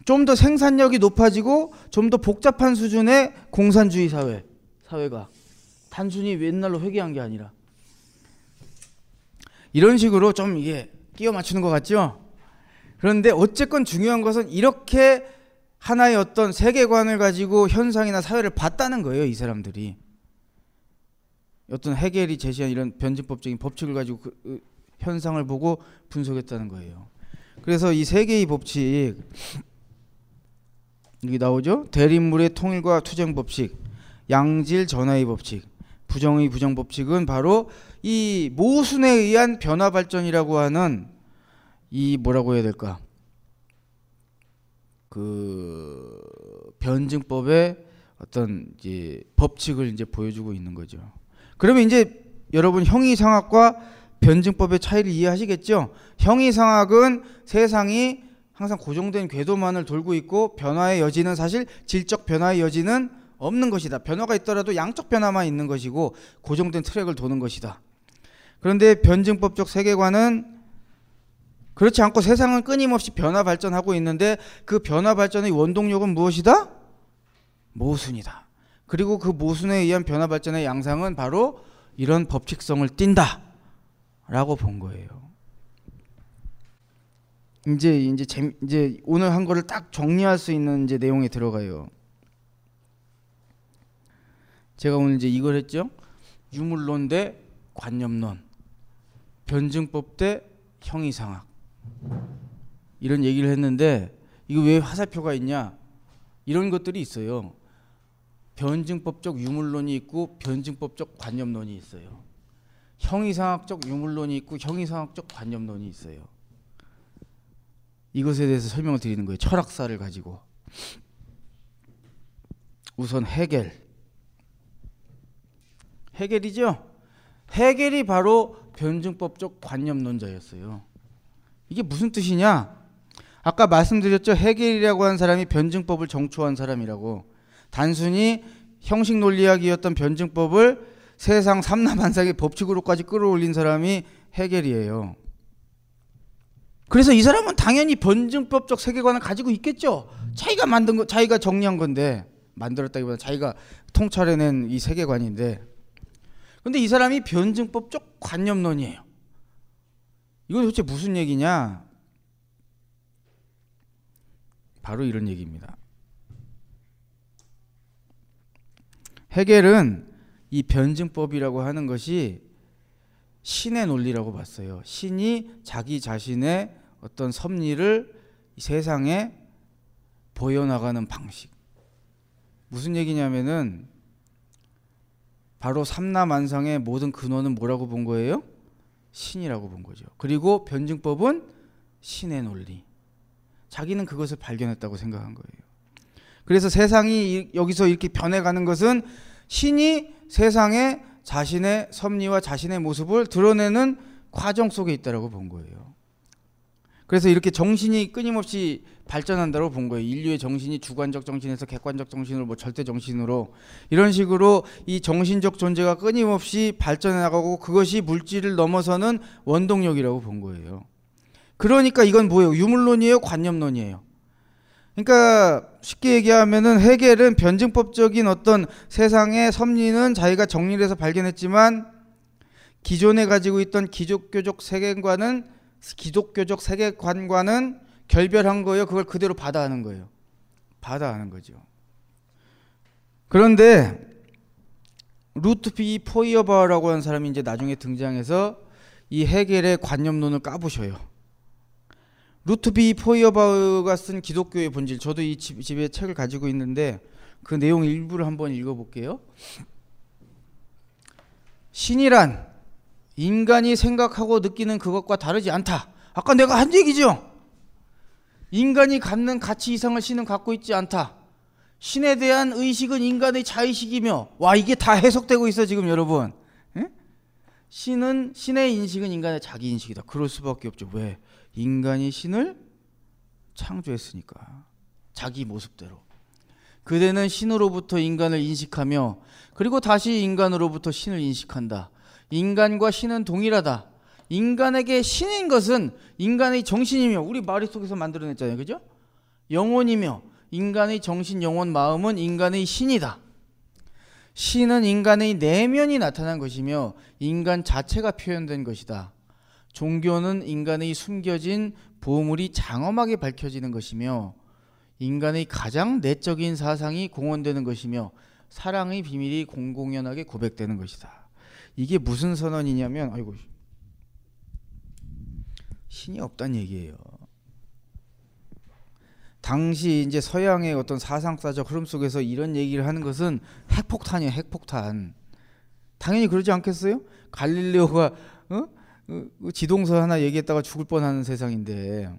좀 더 생산력이 높아지고 좀 더 복잡한 수준의 공산주의 사회 사회가 단순히 옛날로 회귀한 게 아니라 이런 식으로 좀 이게 끼워 맞추는 것 같죠? 그런데 어쨌건 중요한 것은 이렇게 하나의 어떤 세계관을 가지고 현상이나 사회를 봤다는 거예요, 이 사람들이. 어떤 해겔이 제시한 이런 변증법적인 법칙을 가지고 그 현상을 보고 분석했다는 거예요. 그래서 이 세 개의 법칙 여기 나오죠? 대립물의 통일과 투쟁 법칙, 양질 전화의 법칙, 부정의 부정 법칙은 바로 이 모순에 의한 변화 발전이라고 하는 이 뭐라고 해야 될까? 그 변증법의 어떤 이제 법칙을 이제 보여주고 있는 거죠. 그러면 이제 여러분 형이상학과 변증법의 차이를 이해하시겠죠? 형이상학은 세상이 항상 고정된 궤도만을 돌고 있고 변화의 여지는 사실 질적 변화의 여지는 없는 것이다. 변화가 있더라도 양적 변화만 있는 것이고 고정된 트랙을 도는 것이다. 그런데 변증법적 세계관은 그렇지 않고 세상은 끊임없이 변화 발전하고 있는데 그 변화 발전의 원동력은 무엇이다? 모순이다. 그리고 그 모순에 의한 변화 발전의 양상은 바로 이런 법칙성을 띈다 라고 본 거예요. 이제 이제 재, 이제 오늘 한 거를 딱 정리할 수 있는 이제 내용에 들어가요. 제가 오늘 이제 이걸 했죠. 유물론 대 관념론, 변증법 대 형이상학 이런 얘기를 했는데 이거 왜 화살표가 있냐? 이런 것들이 있어요. 변증법적 유물론이 있고 변증법적 관념론이 있어요. 형이상학적 유물론이 있고 형이상학적 관념론이 있어요. 이것에 대해서 설명을 드리는 거예요. 철학사를 가지고. 우선 해겔. 해겔이죠? 해겔이 바로 변증법적 관념론자였어요. 이게 무슨 뜻이냐? 아까 말씀드렸죠. 해겔이라고 한 사람이 변증법을 정초한 사람이라고. 단순히 형식 논리학이었던 변증법을 세상 삼라만상의 법칙으로까지 끌어올린 사람이 해겔이에요. 그래서 이 사람은 당연히 변증법적 세계관을 가지고 있겠죠. 자기가 만든 거, 자기가 정리한 건데 만들었다기보다 자기가 통찰해낸 이 세계관인데. 근데 이 사람이 변증법적 관념론이에요. 이건 도대체 무슨 얘기냐? 바로 이런 얘기입니다. 해겔은 이 변증법이라고 하는 것이 신의 논리라고 봤어요. 신이 자기 자신의 어떤 섭리를 세상에 보여나가는 방식. 무슨 얘기냐면은 바로 삼라만상의 모든 근원은 뭐라고 본 거예요? 신이라고 본 거죠. 그리고 변증법은 신의 논리. 자기는 그것을 발견했다고 생각한 거예요. 그래서 세상이 여기서 이렇게 변해가는 것은 신이 세상에 자신의 섭리와 자신의 모습을 드러내는 과정 속에 있다라고 본 거예요. 그래서 이렇게 정신이 끊임없이 발전한다고 본 거예요. 인류의 정신이 주관적 정신에서 객관적 정신으로 뭐 절대 정신으로 이런 식으로 이 정신적 존재가 끊임없이 발전해 나가고 그것이 물질을 넘어서는 원동력이라고 본 거예요. 그러니까 이건 뭐예요? 유물론이에요, 관념론이에요. 그러니까 쉽게 얘기하면은 해겔은 변증법적인 어떤 세상의 섭리는 자기가 정리를 해서 발견했지만 기존에 가지고 있던 기독교적 세계관은 기독교적 세계관과는 결별한 거예요. 그걸 그대로 받아 하는 거예요. 받아 하는 거죠. 그런데 루트피 포이어바라고 하는 사람이 이제 나중에 등장해서 이 해겔의 관념론을 까부셔요. 루트비 포이어바가 쓴 기독교의 본질. 저도 이 집, 집에 책을 가지고 있는데 그 내용 일부를 한번 읽어볼게요. 신이란 인간이 생각하고 느끼는 그것과 다르지 않다. 아까 내가 한 얘기죠. 인간이 갖는 가치 이상을 신은 갖고 있지 않다. 신에 대한 의식은 인간의 자의식이며 와 이게 다 해석되고 있어 지금 여러분. 에? 신은 신의 인식은 인간의 자기 인식이다. 그럴 수밖에 없죠. 왜? 인간이 신을 창조했으니까 자기 모습대로. 그대는 신으로부터 인간을 인식하며 그리고 다시 인간으로부터 신을 인식한다. 인간과 신은 동일하다. 인간에게 신인 것은 인간의 정신이며 우리 머릿속에서 만들어냈잖아요. 그죠? 영혼이며 인간의 정신, 영혼, 마음은 인간의 신이다. 신은 인간의 내면이 나타난 것이며 인간 자체가 표현된 것이다. 종교는 인간의 숨겨진 보물이 장엄하게 밝혀지는 것이며 인간의 가장 내적인 사상이 공헌되는 것이며 사랑의 비밀이 공공연하게 고백되는 것이다. 이게 무슨 선언이냐면 아이고 신이 없단 얘기예요. 당시 이제 서양의 어떤 사상사적 흐름 속에서 이런 얘기를 하는 것은 핵폭탄이에요, 핵폭탄. 당연히 그러지 않겠어요? 갈릴레오가 어? 어 지동서 하나 얘기했다가 죽을 뻔하는 세상인데.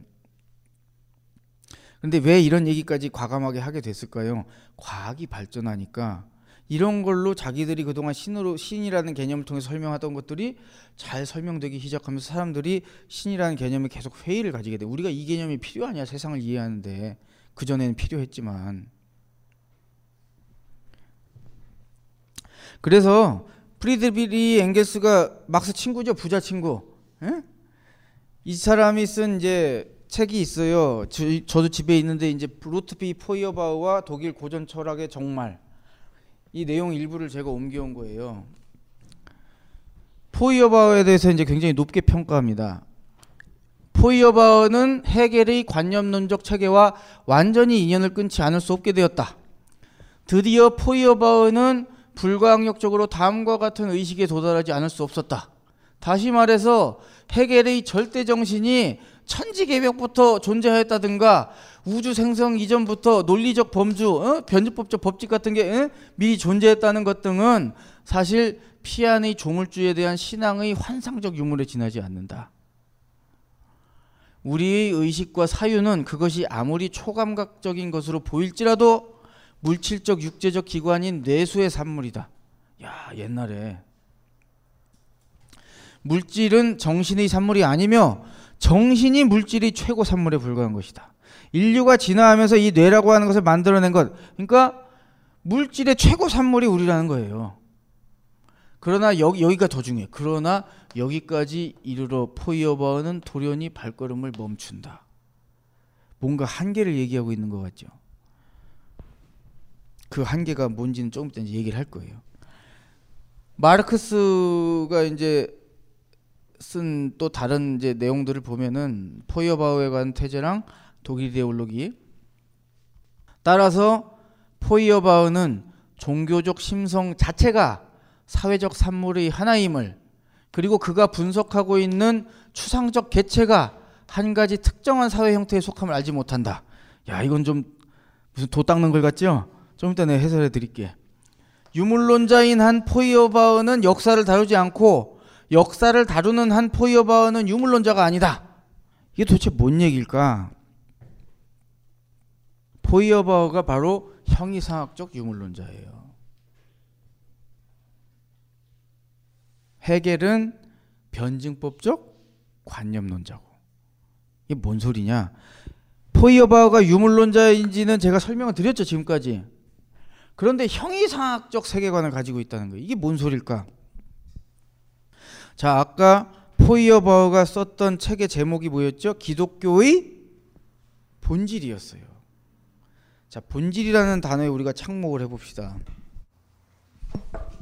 근데 왜 이런 얘기까지 과감하게 하게 됐을까요? 과학이 발전하니까 이런 걸로 자기들이 그동안 신으로 신이라는 개념을 통해 설명하던 것들이 잘 설명되기 시작하면서 사람들이 신이라는 개념에 계속 회의를 가지게 돼. 우리가 이 개념이 필요하냐 세상을 이해하는데 그 전에는 필요했지만 그래서 프리드비리 엥겔스가 막스 친구죠 부자 친구. 에? 이 사람이 쓴 이제 책이 있어요. 저, 도 집에 있는데 이제 루트비 포이어바우와 독일 고전 철학의 정말 이 내용 일부를 제가 옮겨온 거예요. 포이어바우에 대해서 이제 굉장히 높게 평가합니다. 포이어바우는 해겔의 관념론적 체계와 완전히 인연을 끊지 않을 수 없게 되었다. 드디어 포이어바우는 불가항력적으로 다음과 같은 의식에 도달하지 않을 수 없었다. 다시 말해서 해겔의 절대 정신이 천지 개벽부터 존재하였다든가 우주 생성 이전부터 논리적 범주, 어? 변주법적 법칙 같은 게 어? 미리 존재했다는 것 등은 사실 피안의 조물주에 대한 신앙의 환상적 유물에 지나지 않는다. 우리의 의식과 사유는 그것이 아무리 초감각적인 것으로 보일지라도 물질적 육체적 기관인 뇌수의 산물이다. 야 옛날에 물질은 정신의 산물이 아니며 정신이 물질이 최고 산물에 불과한 것이다. 인류가 진화하면서 이 뇌라고 하는 것을 만들어낸 것, 그러니까 물질의 최고 산물이 우리라는 거예요. 그러나 여기 여기가 더 중요해. 그러나 여기까지 이르러 포이어바는 돌연히 발걸음을 멈춘다. 뭔가 한계를 얘기하고 있는 것 같죠. 그 한계가 뭔지는 조금 이따 얘기를 할 거예요. 마르크스가 이제 쓴 또 다른 이제 내용들을 보면은 포이어바우에 관한 태제랑 독일 이데올로기 따라서 포이어바우는 종교적 심성 자체가 사회적 산물의 하나임을 그리고 그가 분석하고 있는 추상적 개체가 한 가지 특정한 사회 형태에 속함을 알지 못한다. 야 이건 좀 무슨 도 닦는 걸 같죠? 좀 이따 내가 해설해 드릴게. 유물론자인 한 포이어바우는 역사를 다루지 않고 역사를 다루는 한 포이어바우는 유물론자가 아니다. 이게 도대체 뭔 얘기일까? 포이어바우가 바로 형이상학적 유물론자예요. 해겔은 변증법적 관념론자고. 이게 뭔 소리냐? 포이어바우가 유물론자인지는 제가 설명을 드렸죠 지금까지. 그런데 형이상학적 세계관을 가지고 있다는 거예요. 이게 뭔 소릴까? 자, 아까 포이어바우가 썼던 책의 제목이 뭐였죠? 기독교의 본질이었어요. 자, 본질이라는 단어에 우리가 착목을 해봅시다.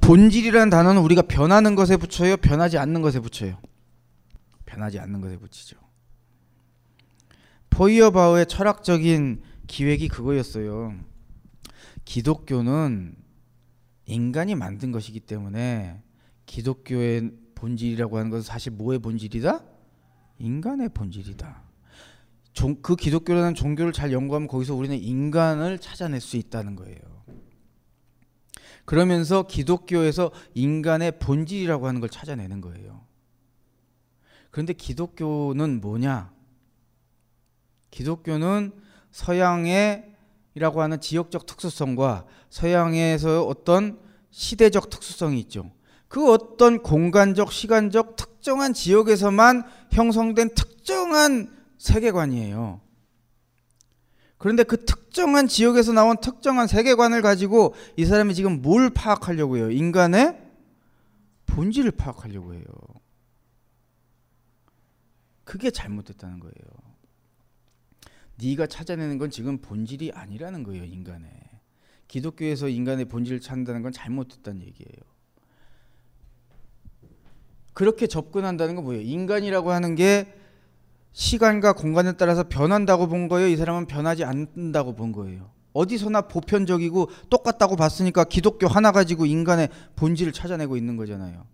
본질이라는 단어는 우리가 변하는 것에 붙여요, 변하지 않는 것에 붙여요. 변하지 않는 것에 붙이죠. 포이어바우의 철학적인 기획이 그거였어요. 기독교는 인간이 만든 것이기 때문에 기독교의 본질이라고 하는 것은 사실 뭐의 본질이다? 인간의 본질이다. 종, 그 기독교라는 종교를 잘 연구하면 거기서 우리는 인간을 찾아낼 수 있다는 거예요. 그러면서 기독교에서 인간의 본질이라고 하는 걸 찾아내는 거예요. 그런데 기독교는 뭐냐? 기독교는 서양의라고 하는 지역적 특수성과 서양에서 어떤 시대적 특수성이 있죠. 그 어떤 공간적, 시간적 특정한 지역에서만 형성된 특정한 세계관이에요. 그런데 그 특정한 지역에서 나온 특정한 세계관을 가지고 이 사람이 지금 뭘 파악하려고 해요? 인간의 본질을 파악하려고 해요. 그게 잘못됐다는 거예요. 네가 찾아내는 건 지금 본질이 아니라는 거예요, 인간의. 기독교에서 인간의 본질을 찾는다는 건 잘못됐다는 얘기예요. 그렇게 접근한다는 건 뭐예요? 인간이라고 하는 게 시간과 공간에 따라서 변한다고 본 거예요. 이 사람은 변하지 않는다고 본 거예요. 어디서나 보편적이고 똑같다고 봤으니까 기독교 하나 가지고 인간의 본질을 찾아내고 있는 거잖아요.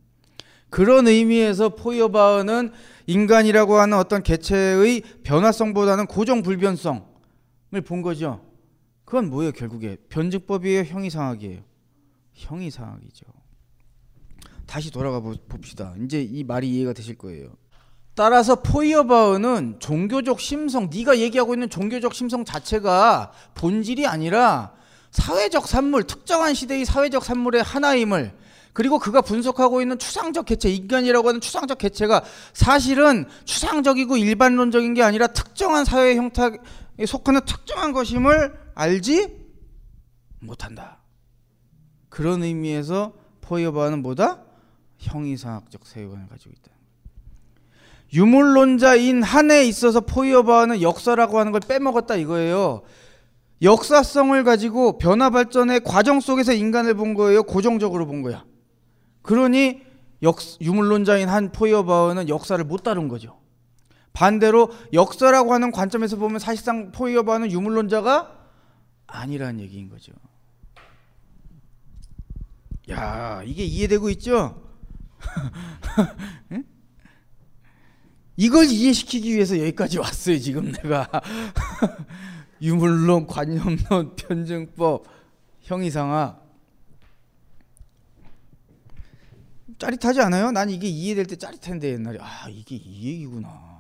그런 의미에서 포이어바흐는 인간이라고 하는 어떤 개체의 변화성보다는 고정 불변성을 본 거죠. 그건 뭐예요, 결국에? 변증법이에요, 형이상학이에요? 형이상학이죠. 다시 돌아가 봅시다. 이제 이 말이 이해가 되실 거예요. 따라서 포이어바흐는 종교적 심성, 네가 얘기하고 있는 종교적 심성 자체가 본질이 아니라 사회적 산물, 특정한 시대의 사회적 산물의 하나임을 그리고 그가 분석하고 있는 추상적 개체, 인간이라고 하는 추상적 개체가 사실은 추상적이고 일반론적인 게 아니라 특정한 사회 형태에 속하는 특정한 것임을 알지 못한다. 그런 의미에서 포이어바흐는 뭐다? 형이상학적 세계관을 가지고 있다. 유물론자인 한에 있어서 포이어바흐는 역사라고 하는 걸 빼먹었다 이거예요. 역사성을 가지고 변화 발전의 과정 속에서 인간을 본 거예요. 고정적으로 본 거야. 그러니 역, 유물론자인 한 포이어바우는 역사를 못 다룬 거죠. 반대로 역사라고 하는 관점에서 보면 사실상 포이어바우는 유물론자가 아니라는 얘기인 거죠. 야, 이게 이해되고 있죠? [laughs] 이걸 이해시키기 위해서 여기까지 왔어요, 지금 내가. [laughs] 유물론, 관념론, 편증법, 형이상학. 짜릿하지 않아요? 난 이게 이해될 때 짜릿한데 옛날에 아 이게 이 얘기구나.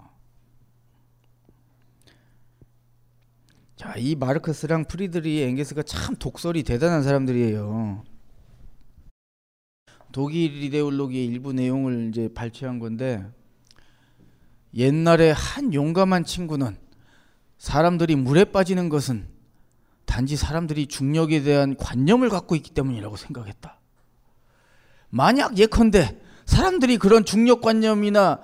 자, 이 마르크스랑 프리드리 엥게스가 참 독설이 대단한 사람들이에요. 독일 이데올로기의 일부 내용을 이제 발췌한 건데 옛날에 한 용감한 친구는 사람들이 물에 빠지는 것은 단지 사람들이 중력에 대한 관념을 갖고 있기 때문이라고 생각했다. 만약 예컨대 사람들이 그런 중력 관념이나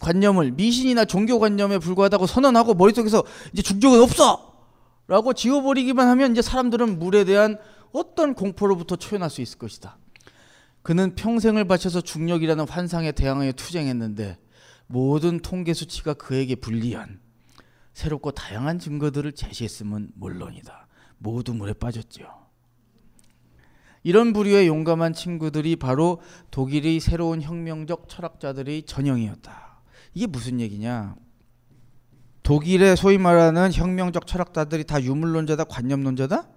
관념을 미신이나 종교 관념에 불과하다고 선언하고 머릿속에서 이제 중력은 없어! 라고 지워버리기만 하면 이제 사람들은 물에 대한 어떤 공포로부터 초연할 수 있을 것이다. 그는 평생을 바쳐서 중력이라는 환상에 대항하여 투쟁했는데 모든 통계 수치가 그에게 불리한 새롭고 다양한 증거들을 제시했음은 물론이다. 모두 물에 빠졌죠. 이런 부류의 용감한 친구들이 바로 독일의 새로운 혁명적 철학자들의 전형이었다. 이게 무슨 얘기냐? 독일의 소위 말하는 혁명적 철학자들이 다 유물론자다, 관념론자다?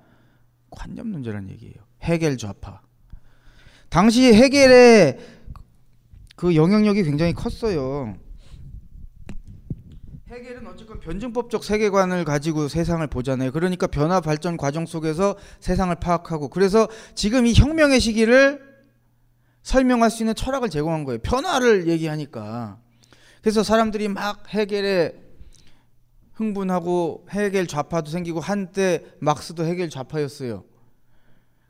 관념론자라는 얘기예요. 해겔 좌파. 당시 해겔의 그 영향력이 굉장히 컸어요. 해겔은 어쨌건 변증법적 세계관을 가지고 세상을 보잖아요. 그러니까 변화 발전 과정 속에서 세상을 파악하고 그래서 지금 이 혁명의 시기를 설명할 수 있는 철학을 제공한 거예요. 변화를 얘기하니까. 그래서 사람들이 막 해겔에 흥분하고 해겔 좌파도 생기고 한때 막스도 해겔 좌파였어요.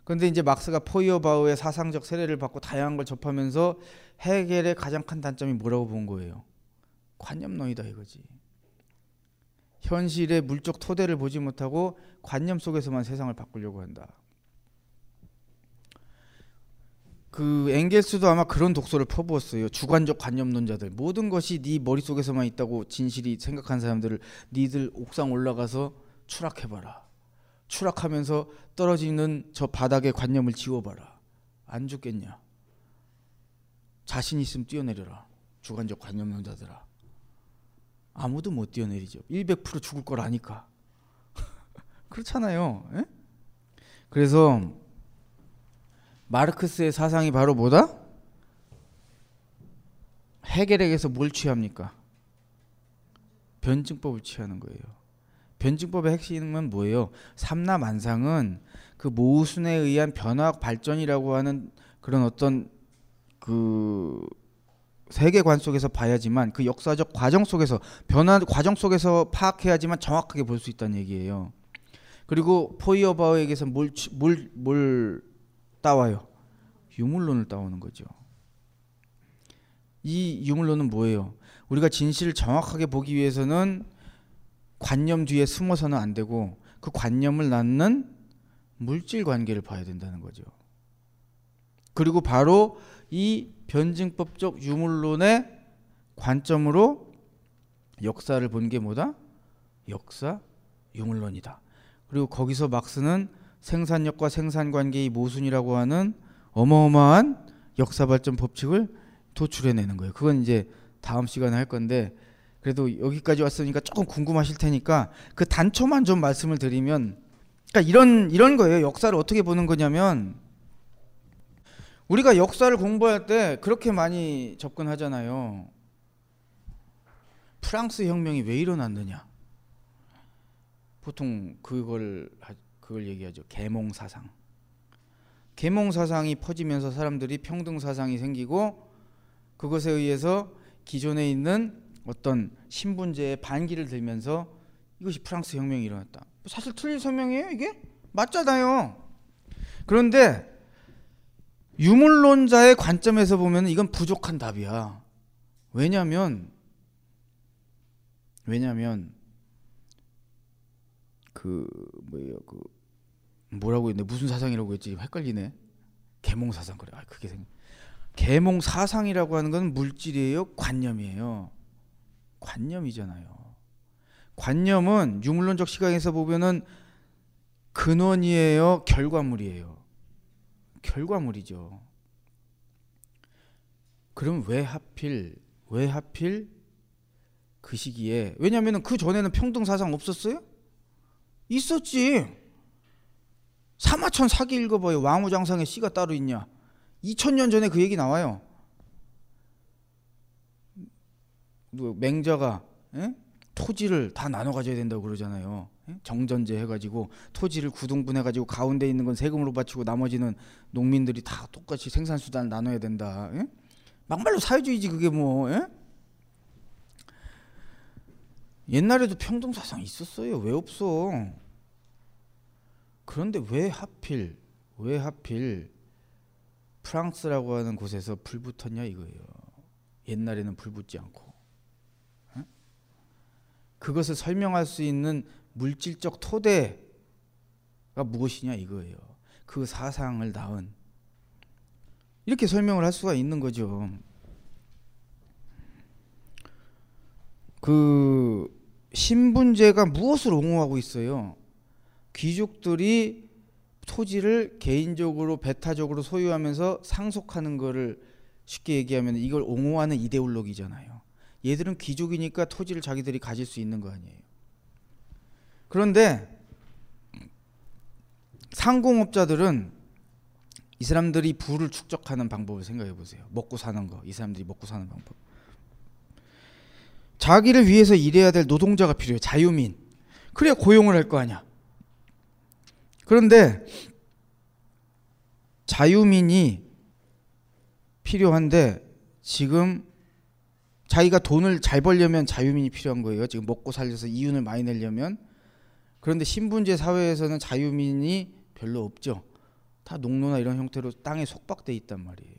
그런데 이제 막스가 포이어바우의 사상적 세례를 받고 다양한 걸 접하면서 해겔의 가장 큰 단점이 뭐라고 본 거예요? 관념론이다 이거지. 현실의 물적 토대를 보지 못하고 관념 속에서만 세상을 바꾸려고 한다. 그 엥겔스도 아마 그런 독서를 퍼부었어요. 주관적 관념론자들 모든 것이 네 머릿속에서만 있다고 진실이 생각한 사람들을 니들 옥상 올라가서 추락해봐라. 추락하면서 떨어지는 저 바닥의 관념을 지워봐라. 안 죽겠냐? 자신 있으면 뛰어내려라. 주관적 관념론자들아. 아무도 못 뛰어내리죠. 100% 죽을 걸 아니까. [laughs] 그렇잖아요. 에? 그래서 마르크스의 사상이 바로 뭐다? 해결에게서 뭘 취합니까? 변증법을 취하는 거예요. 변증법의 핵심은 뭐예요? 삼라만상은 그 모순에 의한 변화학 발전이라고 하는 그런 어떤 그 세계관 속에서 봐야지만 그 역사적 과정 속에서 변화 과정 속에서 파악해야지만 정확하게 볼 수 있다는 얘기예요. 그리고 포이어바우에게서 뭘, 뭘, 뭘 따와요? 유물론을 따오는 거죠. 이 유물론은 뭐예요? 우리가 진실을 정확하게 보기 위해서는 관념 뒤에 숨어서는 안 되고 그 관념을 낳는 물질 관계를 봐야 된다는 거죠. 그리고 바로 이 변증법적 유물론의 관점으로 역사를 본 게 뭐다? 역사 유물론이다. 그리고 거기서 막스는 생산력과 생산 관계의 모순이라고 하는 어마어마한 역사 발전 법칙을 도출해내는 거예요. 그건 이제 다음 시간에 할 건데 그래도 여기까지 왔으니까 조금 궁금하실 테니까 그 단초만 좀 말씀을 드리면 그러니까 이런 이런 거예요. 역사를 어떻게 보는 거냐면 우리가 역사를 공부할 때 그렇게 많이 접근하잖아요. 프랑스 혁명이 왜 일어났느냐? 보통 그걸 그걸 얘기하죠. 계몽 사상. 계몽 사상이 퍼지면서 사람들이 평등 사상이 생기고 그것에 의해서 기존에 있는 어떤 신분제의 반기를 들면서 이것이 프랑스 혁명이 일어났다. 사실 틀린 설명이에요, 이게? 맞잖아요. 그런데 유물론자의 관점에서 보면 이건 부족한 답이야. 왜냐면 왜냐면 그 뭐예요 그 뭐라고 했네 무슨 사상이라고 했지 헷갈리네 계몽 사상 그래 아 그게 생 계몽 사상이라고 하는 건 물질이에요, 관념이에요. 관념이잖아요. 관념은 유물론적 시각에서 보면은 근원이에요, 결과물이에요. 결과물이죠. 그럼 왜 하필 왜 하필 그 시기에 왜냐하면 그 전에는 평등 사상 없었어요? 있었지. 사마천 사기 읽어봐요. 왕우장상에 씨가 따로 있냐? 2000년 전에 그 얘기 나와요. 누구 맹자가 예? 토지를 다 나눠 가져야 된다고 그러잖아요. 예? 정전제 해가지고 토지를 구등분해가지고 가운데 있는 건 세금으로 바치고 나머지는 농민들이 다 똑같이 생산 수단을 나눠야 된다. 예? 막말로 사회주의지 그게 뭐 예? 옛날에도 평등 사상 있었어요. 왜 없어? 그런데 왜 하필 왜 하필 프랑스라고 하는 곳에서 불 붙었냐 이거예요. 옛날에는 불 붙지 않고. 예? 그것을 설명할 수 있는 물질적 토대가 무엇이냐 이거예요. 그 사상을 낳은 이렇게 설명을 할 수가 있는 거죠. 그 신분제가 무엇을 옹호하고 있어요? 귀족들이 토지를 개인적으로 배타적으로 소유하면서 상속하는 거를 쉽게 얘기하면 이걸 옹호하는 이데올로기잖아요. 얘들은 귀족이니까 토지를 자기들이 가질 수 있는 거 아니에요. 그런데 상공업자들은 이 사람들이 부를 축적하는 방법을 생각해 보세요. 먹고 사는 거, 이 사람들이 먹고 사는 방법. 자기를 위해서 일해야 될 노동자가 필요해. 자유민. 그래야 고용을 할 거 아니야. 그런데 자유민이 필요한데 지금 자기가 돈을 잘 벌려면 자유민이 필요한 거예요. 지금 먹고 살려서 이윤을 많이 내려면 그런데 신분제 사회에서는 자유민이 별로 없죠. 다 농노나 이런 형태로 땅에 속박돼 있단 말이에요.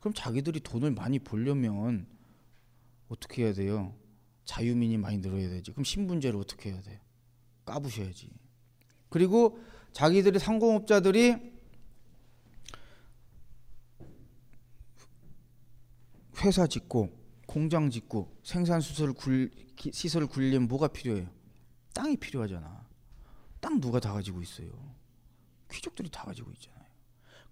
그럼 자기들이 돈을 많이 벌려면 어떻게 해야 돼요? 자유민이 많이 늘어야 되지. 그럼 신분제를 어떻게 해야 돼? 까부셔야지. 그리고 자기들이 상공업자들이 회사 짓고 공장 짓고 생산 수설 굴 시설을 굴리면 뭐가 필요해요? 땅이 필요하잖아. 땅 누가 다 가지고 있어요? 귀족들이 다 가지고 있잖아요.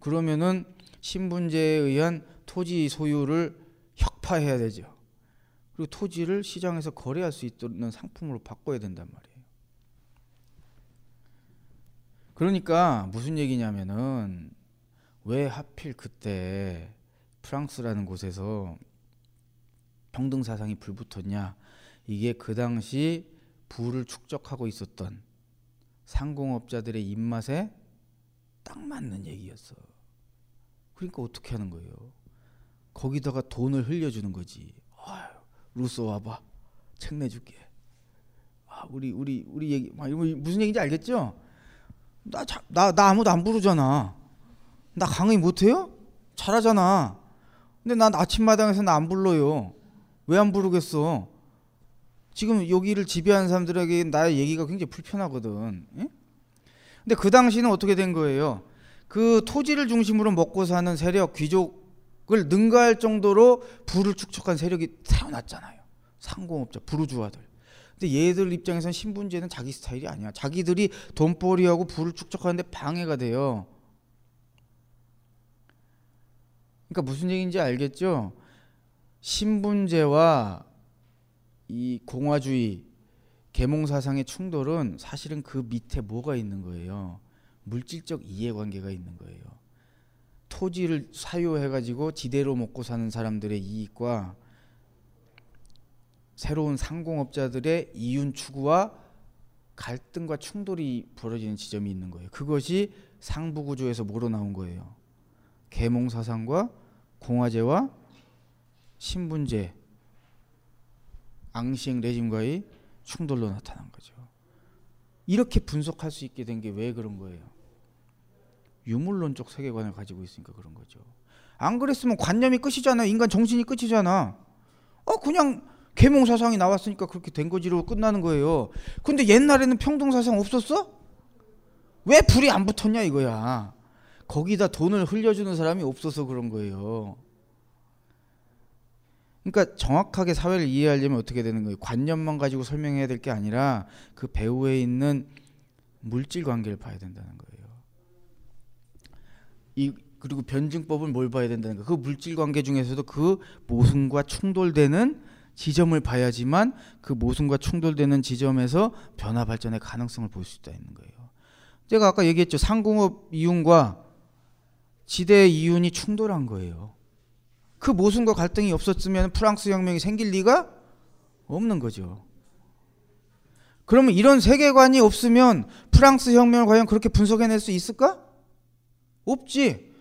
그러면은 신분제에 의한 토지 소유를 혁파해야 되죠. 그리고 토지를 시장에서 거래할 수 있는 상품으로 바꿔야 된단 말이에요. 그러니까 무슨 얘기냐면은 왜 하필 그때 프랑스라는 곳에서 평등 사상이 불붙었냐? 이게 그 당시 부를 축적하고 있었던 상공업자들의 입맛에 딱 맞는 얘기였어. 그러니까 어떻게 하는 거예요? 거기다가 돈을 흘려주는 거지. 아유, 루소 와봐, 책 내줄게. 아, 우리 우리 우리 얘기 막 이거 무슨 얘기인지 알겠죠? 나나 나 아무도 안 부르잖아. 나 강의 못해요? 잘하잖아. 근데 난 아침마당에서 나 안 불러요. 왜 안 부르겠어? 지금 여기를 지배하는 사람들에게 나의 얘기가 굉장히 불편하거든. 예? 근데 그 당시는 어떻게 된 거예요? 그 토지를 중심으로 먹고 사는 세력, 귀족을 능가할 정도로 부를 축적한 세력이 태어났잖아요. 상공업자, 부르주아들. 근데 얘들 입장에선 신분제는 자기 스타일이 아니야. 자기들이 돈벌이하고 부를 축적하는데 방해가 돼요. 그러니까 무슨 얘기인지 알겠죠? 신분제와 이 공화주의 계몽 사상의 충돌은 사실은 그 밑에 뭐가 있는 거예요? 물질적 이해관계가 있는 거예요. 토지를 사유해 가지고 지대로 먹고 사는 사람들의 이익과 새로운 상공업자들의 이윤 추구와 갈등과 충돌이 벌어지는 지점이 있는 거예요. 그것이 상부 구조에서 뭐로 나온 거예요? 계몽 사상과 공화제와 신분제 앙시행 레짐과의 충돌로 나타난 거죠. 이렇게 분석할 수 있게 된 게 왜 그런 거예요? 유물론적 세계관을 가지고 있으니까 그런 거죠. 안 그랬으면 관념이 끝이잖아. 인간 정신이 끝이잖아. 어 그냥 계몽 사상이 나왔으니까 그렇게 된 거지로 끝나는 거예요. 근데 옛날에는 평등 사상 없었어? 왜 불이 안 붙었냐 이거야. 거기다 돈을 흘려주는 사람이 없어서 그런 거예요. 그러니까 정확하게 사회를 이해하려면 어떻게 되는 거예요? 관념만 가지고 설명해야 될 게 아니라 그 배후에 있는 물질 관계를 봐야 된다는 거예요. 이 그리고 변증법은 뭘 봐야 된다는 거예요? 그 물질 관계 중에서도 그 모순과 충돌되는 지점을 봐야지만 그 모순과 충돌되는 지점에서 변화 발전의 가능성을 볼 수 있다는 거예요. 제가 아까 얘기했죠. 상공업 이윤과 지대 이윤이 충돌한 거예요. 그 모순과 갈등이 없었으면 프랑스 혁명이 생길 리가 없는 거죠. 그러면 이런 세계관이 없으면 프랑스 혁명을 과연 그렇게 분석해낼 수 있을까? 없지.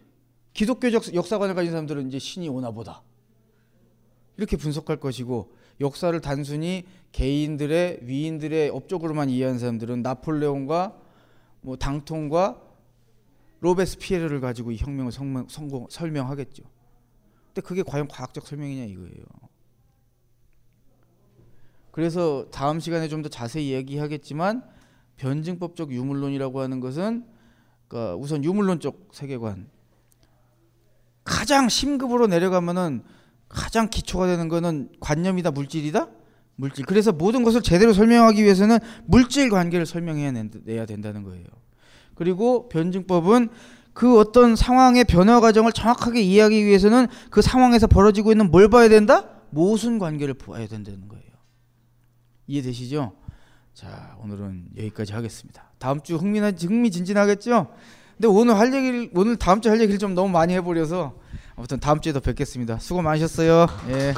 기독교적 역사관을 가진 사람들은 이제 신이 오나 보다. 이렇게 분석할 것이고 역사를 단순히 개인들의 위인들의 업적으로만 이해하는 사람들은 나폴레옹과 뭐 당통과 로베스피에르를 가지고 이 혁명을 성명, 성공, 설명하겠죠. 근데 그게 과연 과학적 설명이냐 이거예요. 그래서 다음 시간에 좀 더 자세히 얘기하겠지만 변증법적 유물론이라고 하는 것은 그러니까 우선 유물론적 세계관. 가장 심급으로 내려가면은 가장 기초가 되는 거는 관념이다 물질이다? 물질. 그래서 모든 것을 제대로 설명하기 위해서는 물질 관계를 설명해야 된다는 거예요. 그리고 변증법은 그 어떤 상황의 변화 과정을 정확하게 이해하기 위해서는 그 상황에서 벌어지고 있는 뭘 봐야 된다 모순 관계를 보아야 된다는 거예요 이해되시죠? 자 오늘은 여기까지 하겠습니다 다음 주 흥미나 흥미진진하겠죠? 근데 오늘 할 얘기를 오늘 다음 주 할 얘기를 좀 너무 많이 해버려서 아무튼 다음 주에 더 뵙겠습니다. 수고 많으셨어요. 예.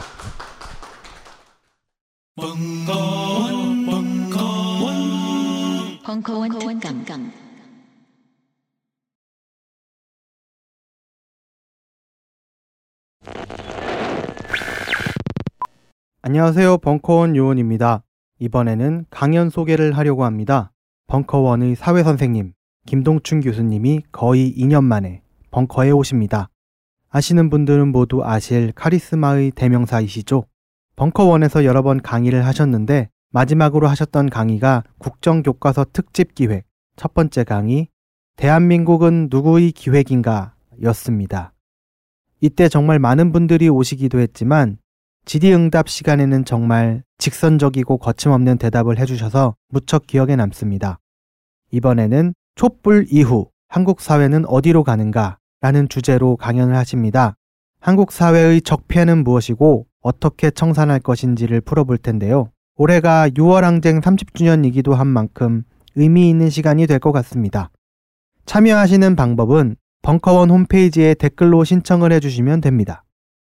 벙커원, 벙커원, 벙커원 특강. 안녕하세요. 벙커원 요원입니다. 이번에는 강연 소개를 하려고 합니다. 벙커원의 사회 선생님 김동춘 교수님이 거의 2년 만에 벙커에 오십니다. 아시는 분들은 모두 아실 카리스마의 대명사이시죠. 벙커원에서 여러 번 강의를 하셨는데 마지막으로 하셨던 강의가 국정교과서 특집 기획 첫 번째 강의 대한민국은 누구의 기획인가 였습니다. 이때 정말 많은 분들이 오시기도 했지만 질의응답 시간에는 정말 직선적이고 거침없는 대답을 해주셔서 무척 기억에 남습니다. 이번에는 촛불 이후 한국 사회는 어디로 가는가 라는 주제로 강연을 하십니다. 한국 사회의 적폐는 무엇이고 어떻게 청산할 것인지를 풀어볼 텐데요. 올해가 6월 항쟁 30주년이기도 한 만큼 의미 있는 시간이 될 것 같습니다. 참여하시는 방법은 벙커원 홈페이지에 댓글로 신청을 해주시면 됩니다.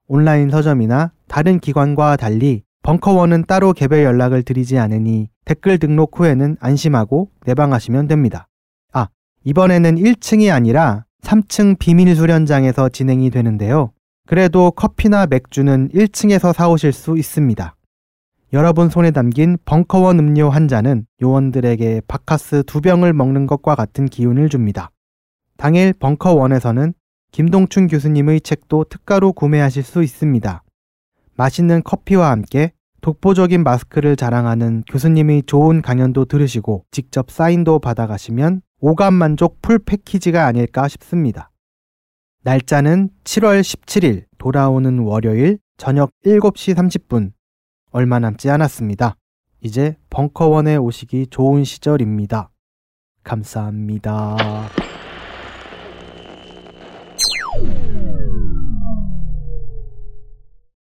온라인 서점이나 다른 기관과 달리 벙커원은 따로 개별 연락을 드리지 않으니 댓글 등록 후에는 안심하고 내방하시면 됩니다. 아, 이번에는 1층이 아니라 3층 비밀 수련장에서 진행이 되는데요. 그래도 커피나 맥주는 1층에서 사오실 수 있습니다. 여러분 손에 담긴 벙커원 음료 한 잔은 요원들에게 바카스 두 병을 먹는 것과 같은 기운을 줍니다. 당일 벙커원에서는 김동춘 교수님의 책도 특가로 구매하실 수 있습니다. 맛있는 커피와 함께 독보적인 마스크를 자랑하는 교수님의 좋은 강연도 들으시고 직접 사인도 받아가시면 오감 만족 풀 패키지가 아닐까 싶습니다. 날짜는 7월 17일 돌아오는 월요일 저녁 7시 30분. 얼마 남지 않았습니다. 이제 벙커원에 오시기 좋은 시절입니다. 감사합니다.